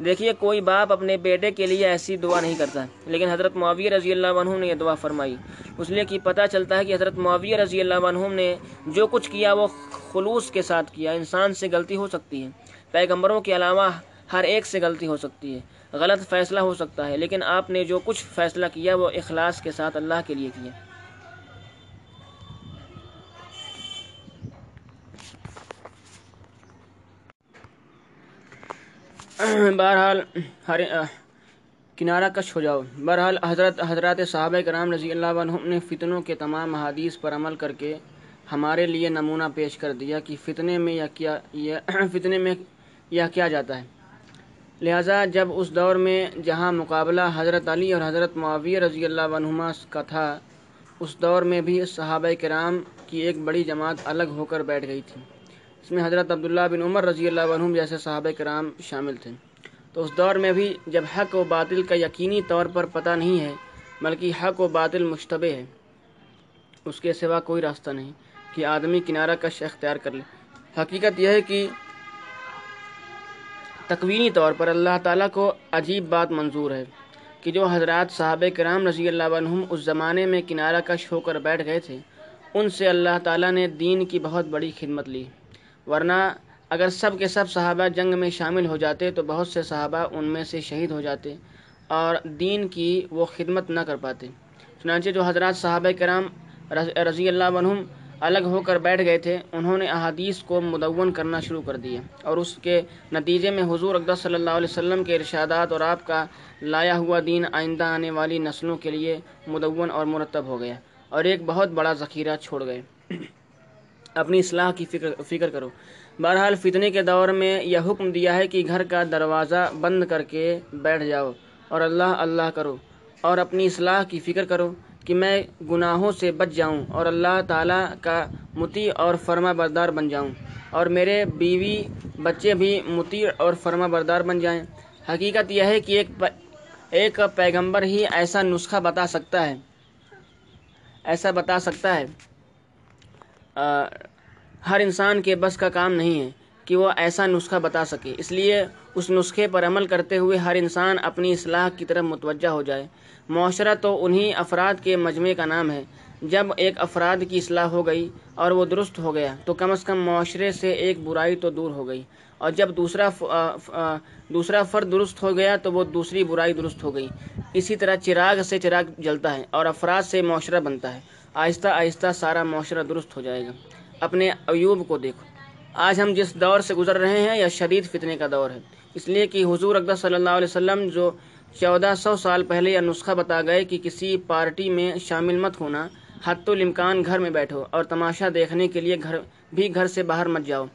دیکھیے، کوئی باپ اپنے بیٹے کے لیے ایسی دعا نہیں کرتا۔ لیکن حضرت معاویہ رضی اللہ عنہ نے یہ دعا فرمائی۔ اس لیے کہ پتہ چلتا ہے کہ حضرت معاویہ رضی اللہ عنہ نے جو کچھ کیا، وہ خلوص کے ساتھ کیا۔ انسان سے غلطی ہو سکتی ہے۔ پیغمبروں کے علاوہ ہر ایک سے غلطی ہو سکتی ہے۔ غلط فیصلہ ہو سکتا ہے، لیکن آپ نے جو کچھ فیصلہ کیا، وہ اخلاص کے ساتھ اللہ کے لیے کیا۔ بہرحال ہر کنارہ کش ہو جاؤ۔ بہرحال، حضرت، حضرات صحابہ کرام رضی اللہ عنہ نے فتنوں کے تمام حادیث پر عمل کر کے ہمارے لیے نمونہ پیش کر دیا کہ فتنے میں یا کیا فتنے میں یا کیا جاتا ہے۔ لہٰذا، جب اس دور میں جہاں مقابلہ حضرت علی اور حضرت معاویہ رضی اللہ عنہما کا تھا، اس دور میں بھی صحابہ کرام کی ایک بڑی جماعت الگ ہو کر بیٹھ گئی تھی۔ اس میں حضرت عبداللہ بن عمر رضی اللہ عنہ جیسے صحابہ کرام شامل تھے۔ تو اس دور میں بھی جب حق و باطل کا یقینی طور پر پتہ نہیں ہے، بلکہ حق و باطل مشتبہ ہے، اس کے سوا کوئی راستہ نہیں کہ آدمی کنارہ کش اختیار کر لے۔ حقیقت یہ ہے کہ تقوینی طور پر اللہ تعالیٰ کو عجیب بات منظور ہے کہ جو حضرات صحابہ کرام رضی اللہ عنہم اس زمانے میں کنارہ کش ہو کر بیٹھ گئے تھے، ان سے اللہ تعالیٰ نے دین کی بہت بڑی خدمت لی۔ ورنہ اگر سب کے سب صحابہ جنگ میں شامل ہو جاتے تو بہت سے صحابہ ان میں سے شہید ہو جاتے اور دین کی وہ خدمت نہ کر پاتے۔ چنانچہ جو حضرات صحابہ کرام رضی اللہ عنہم الگ ہو کر بیٹھ گئے تھے، انہوں نے احادیث کو مدون کرنا شروع کر دیا اور اس کے نتیجے میں حضور اقدس صلی اللہ علیہ وسلم کے ارشادات اور آپ کا لایا ہوا دین آئندہ آنے والی نسلوں کے لیے مدون اور مرتب ہو گیا اور ایک بہت بڑا ذخیرہ چھوڑ گئے۔ اپنی اصلاح کی فکر فکر کرو۔ بہرحال فتنے کے دور میں یہ حکم دیا ہے کہ گھر کا دروازہ بند کر کے بیٹھ جاؤ اور اللہ اللہ کرو اور اپنی اصلاح کی فکر کرو کہ میں گناہوں سے بچ جاؤں اور اللہ تعالیٰ کا متی اور فرما بردار بن جاؤں اور میرے بیوی بچے بھی متی اور فرما بردار بن جائیں۔ حقیقت یہ ہے کہ ایک ایک پیغمبر ہی ایسا نسخہ بتا سکتا ہے۔ ایسا بتا سکتا ہے۔ ہر انسان کے بس کا کام نہیں ہے کہ وہ ایسا نسخہ بتا سکے۔ اس لیے اس نسخے پر عمل کرتے ہوئے ہر انسان اپنی اصلاح کی طرف متوجہ ہو جائے۔ معاشرہ تو انہی افراد کے مجمع کا نام ہے۔ جب ایک افراد کی اصلاح ہو گئی اور وہ درست ہو گیا، تو کم از کم معاشرے سے ایک برائی تو دور ہو گئی۔ اور جب دوسرا دوسرا فرد درست ہو گیا، تو وہ دوسری برائی درست ہو گئی۔ اسی طرح چراغ سے چراغ جلتا ہے اور افراد سے معاشرہ بنتا ہے۔ آہستہ آہستہ سارا معاشرہ درست ہو جائے گا۔ اپنے ایوب کو دیکھو۔ آج ہم جس دور سے گزر رہے ہیں یا شدید فتنے کا دور ہے۔ اس لیے کہ حضور اقدس صلی اللہ علیہ وسلم جو چودہ سو سال پہلے یہ نسخہ بتا گئے کہ کسی پارٹی میں شامل مت ہونا حت الامکان گھر میں بیٹھو اور تماشا دیکھنے کے لیے گھر بھی گھر سے باہر مت جاؤ۔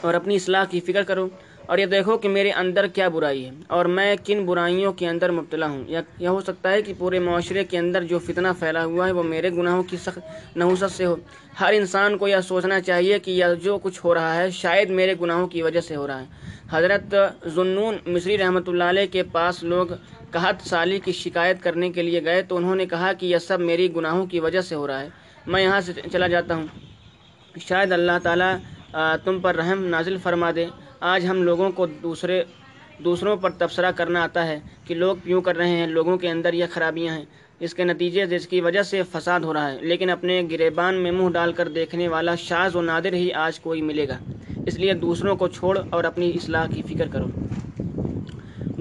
اور اپنی اصلاح کی فکر کرو۔ اور یہ دیکھو کہ میرے اندر کیا برائی ہے اور میں کن برائیوں کے اندر مبتلا ہوں۔ یا یہ ہو سکتا ہے کہ پورے معاشرے کے اندر جو فتنہ پھیلا ہوا ہے وہ میرے گناہوں کی سخت نحوست سے ہو۔ ہر انسان کو یہ سوچنا چاہیے کہ یہ جو کچھ ہو رہا ہے شاید میرے گناہوں کی وجہ سے ہو رہا ہے۔ حضرت ضنون مصری رحمۃ اللہ علیہ کے پاس لوگ قحط سالی کی شکایت کرنے کے لیے گئے تو انہوں نے کہا کہ یہ سب میری گناہوں کی وجہ سے ہو رہا ہے۔ میں یہاں سے چلا جاتا ہوں۔ شاید اللہ تعالیٰ تم پر رحم نازل فرما دے۔ آج ہم لوگوں کو دوسرے دوسروں پر تبصرہ کرنا آتا ہے کہ لوگ کیوں کر رہے ہیں، لوگوں کے اندر یہ خرابیاں ہیں۔ اس کے نتیجے جس کی وجہ سے فساد ہو رہا ہے۔ لیکن اپنے گریبان میں منہ ڈال کر دیکھنے والا شاز و نادر ہی آج کوئی ملے گا۔ اس لیے دوسروں کو چھوڑ اور اپنی اصلاح کی فکر کرو۔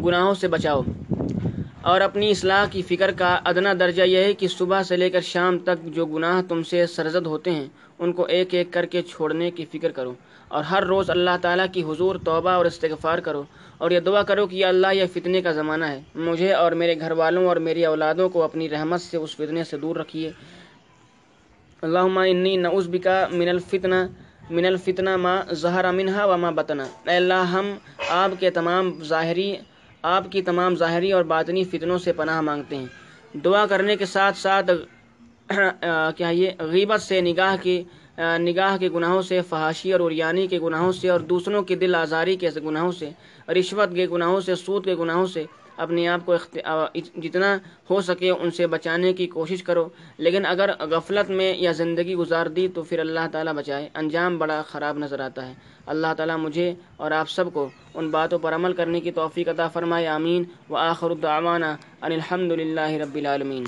گناہوں سے بچاؤ۔ اور اپنی اصلاح کی فکر کا ادنا درجہ یہ ہے کہ صبح سے لے کر شام تک جو گناہ تم سے سرزد ہوتے ہیں، ان کو ایک ایک کر کے چھوڑنے کی فکر کرو۔ اور ہر روز اللہ تعالیٰ کی حضور توبہ اور استغفار کرو اور یہ دعا کرو کہ اللہ یہ فتنے کا زمانہ ہے۔ مجھے اور میرے گھر والوں اور میری اولادوں کو اپنی رحمت سے اس فتنے سے دور رکھیے۔ اللہ انی نعوذ بکا من الفتنہ من الفتنہ ما ظہر منہا و ما بطنا اے اللہ، ہم آپ کے تمام ظاہری، آپ کی تمام ظاہری اور باطنی فتنوں سے پناہ مانگتے ہیں۔ دعا کرنے کے ساتھ ساتھ کیا یہ، غیبت سے نگاہ کی نگاہ کے گناہوں سے، فحاشی اور اریانی کے گناہوں سے، اور دوسروں کی دل آزاری کے گناہوں سے رشوت کے گناہوں سے، سود کے گناہوں سے اپنے آپ کو جتنا ہو سکے ان سے بچانے کی کوشش کرو۔ لیکن اگر غفلت میں یا زندگی گزار دی تو پھر اللہ تعالیٰ بچائے۔ انجام بڑا خراب نظر آتا ہے۔ اللہ تعالیٰ مجھے اور آپ سب کو ان باتوں پر عمل کرنے کی توفیق عطا فرمائے۔ آمین۔ و آخر الدعوانا ان الحمد للہ رب العالمین۔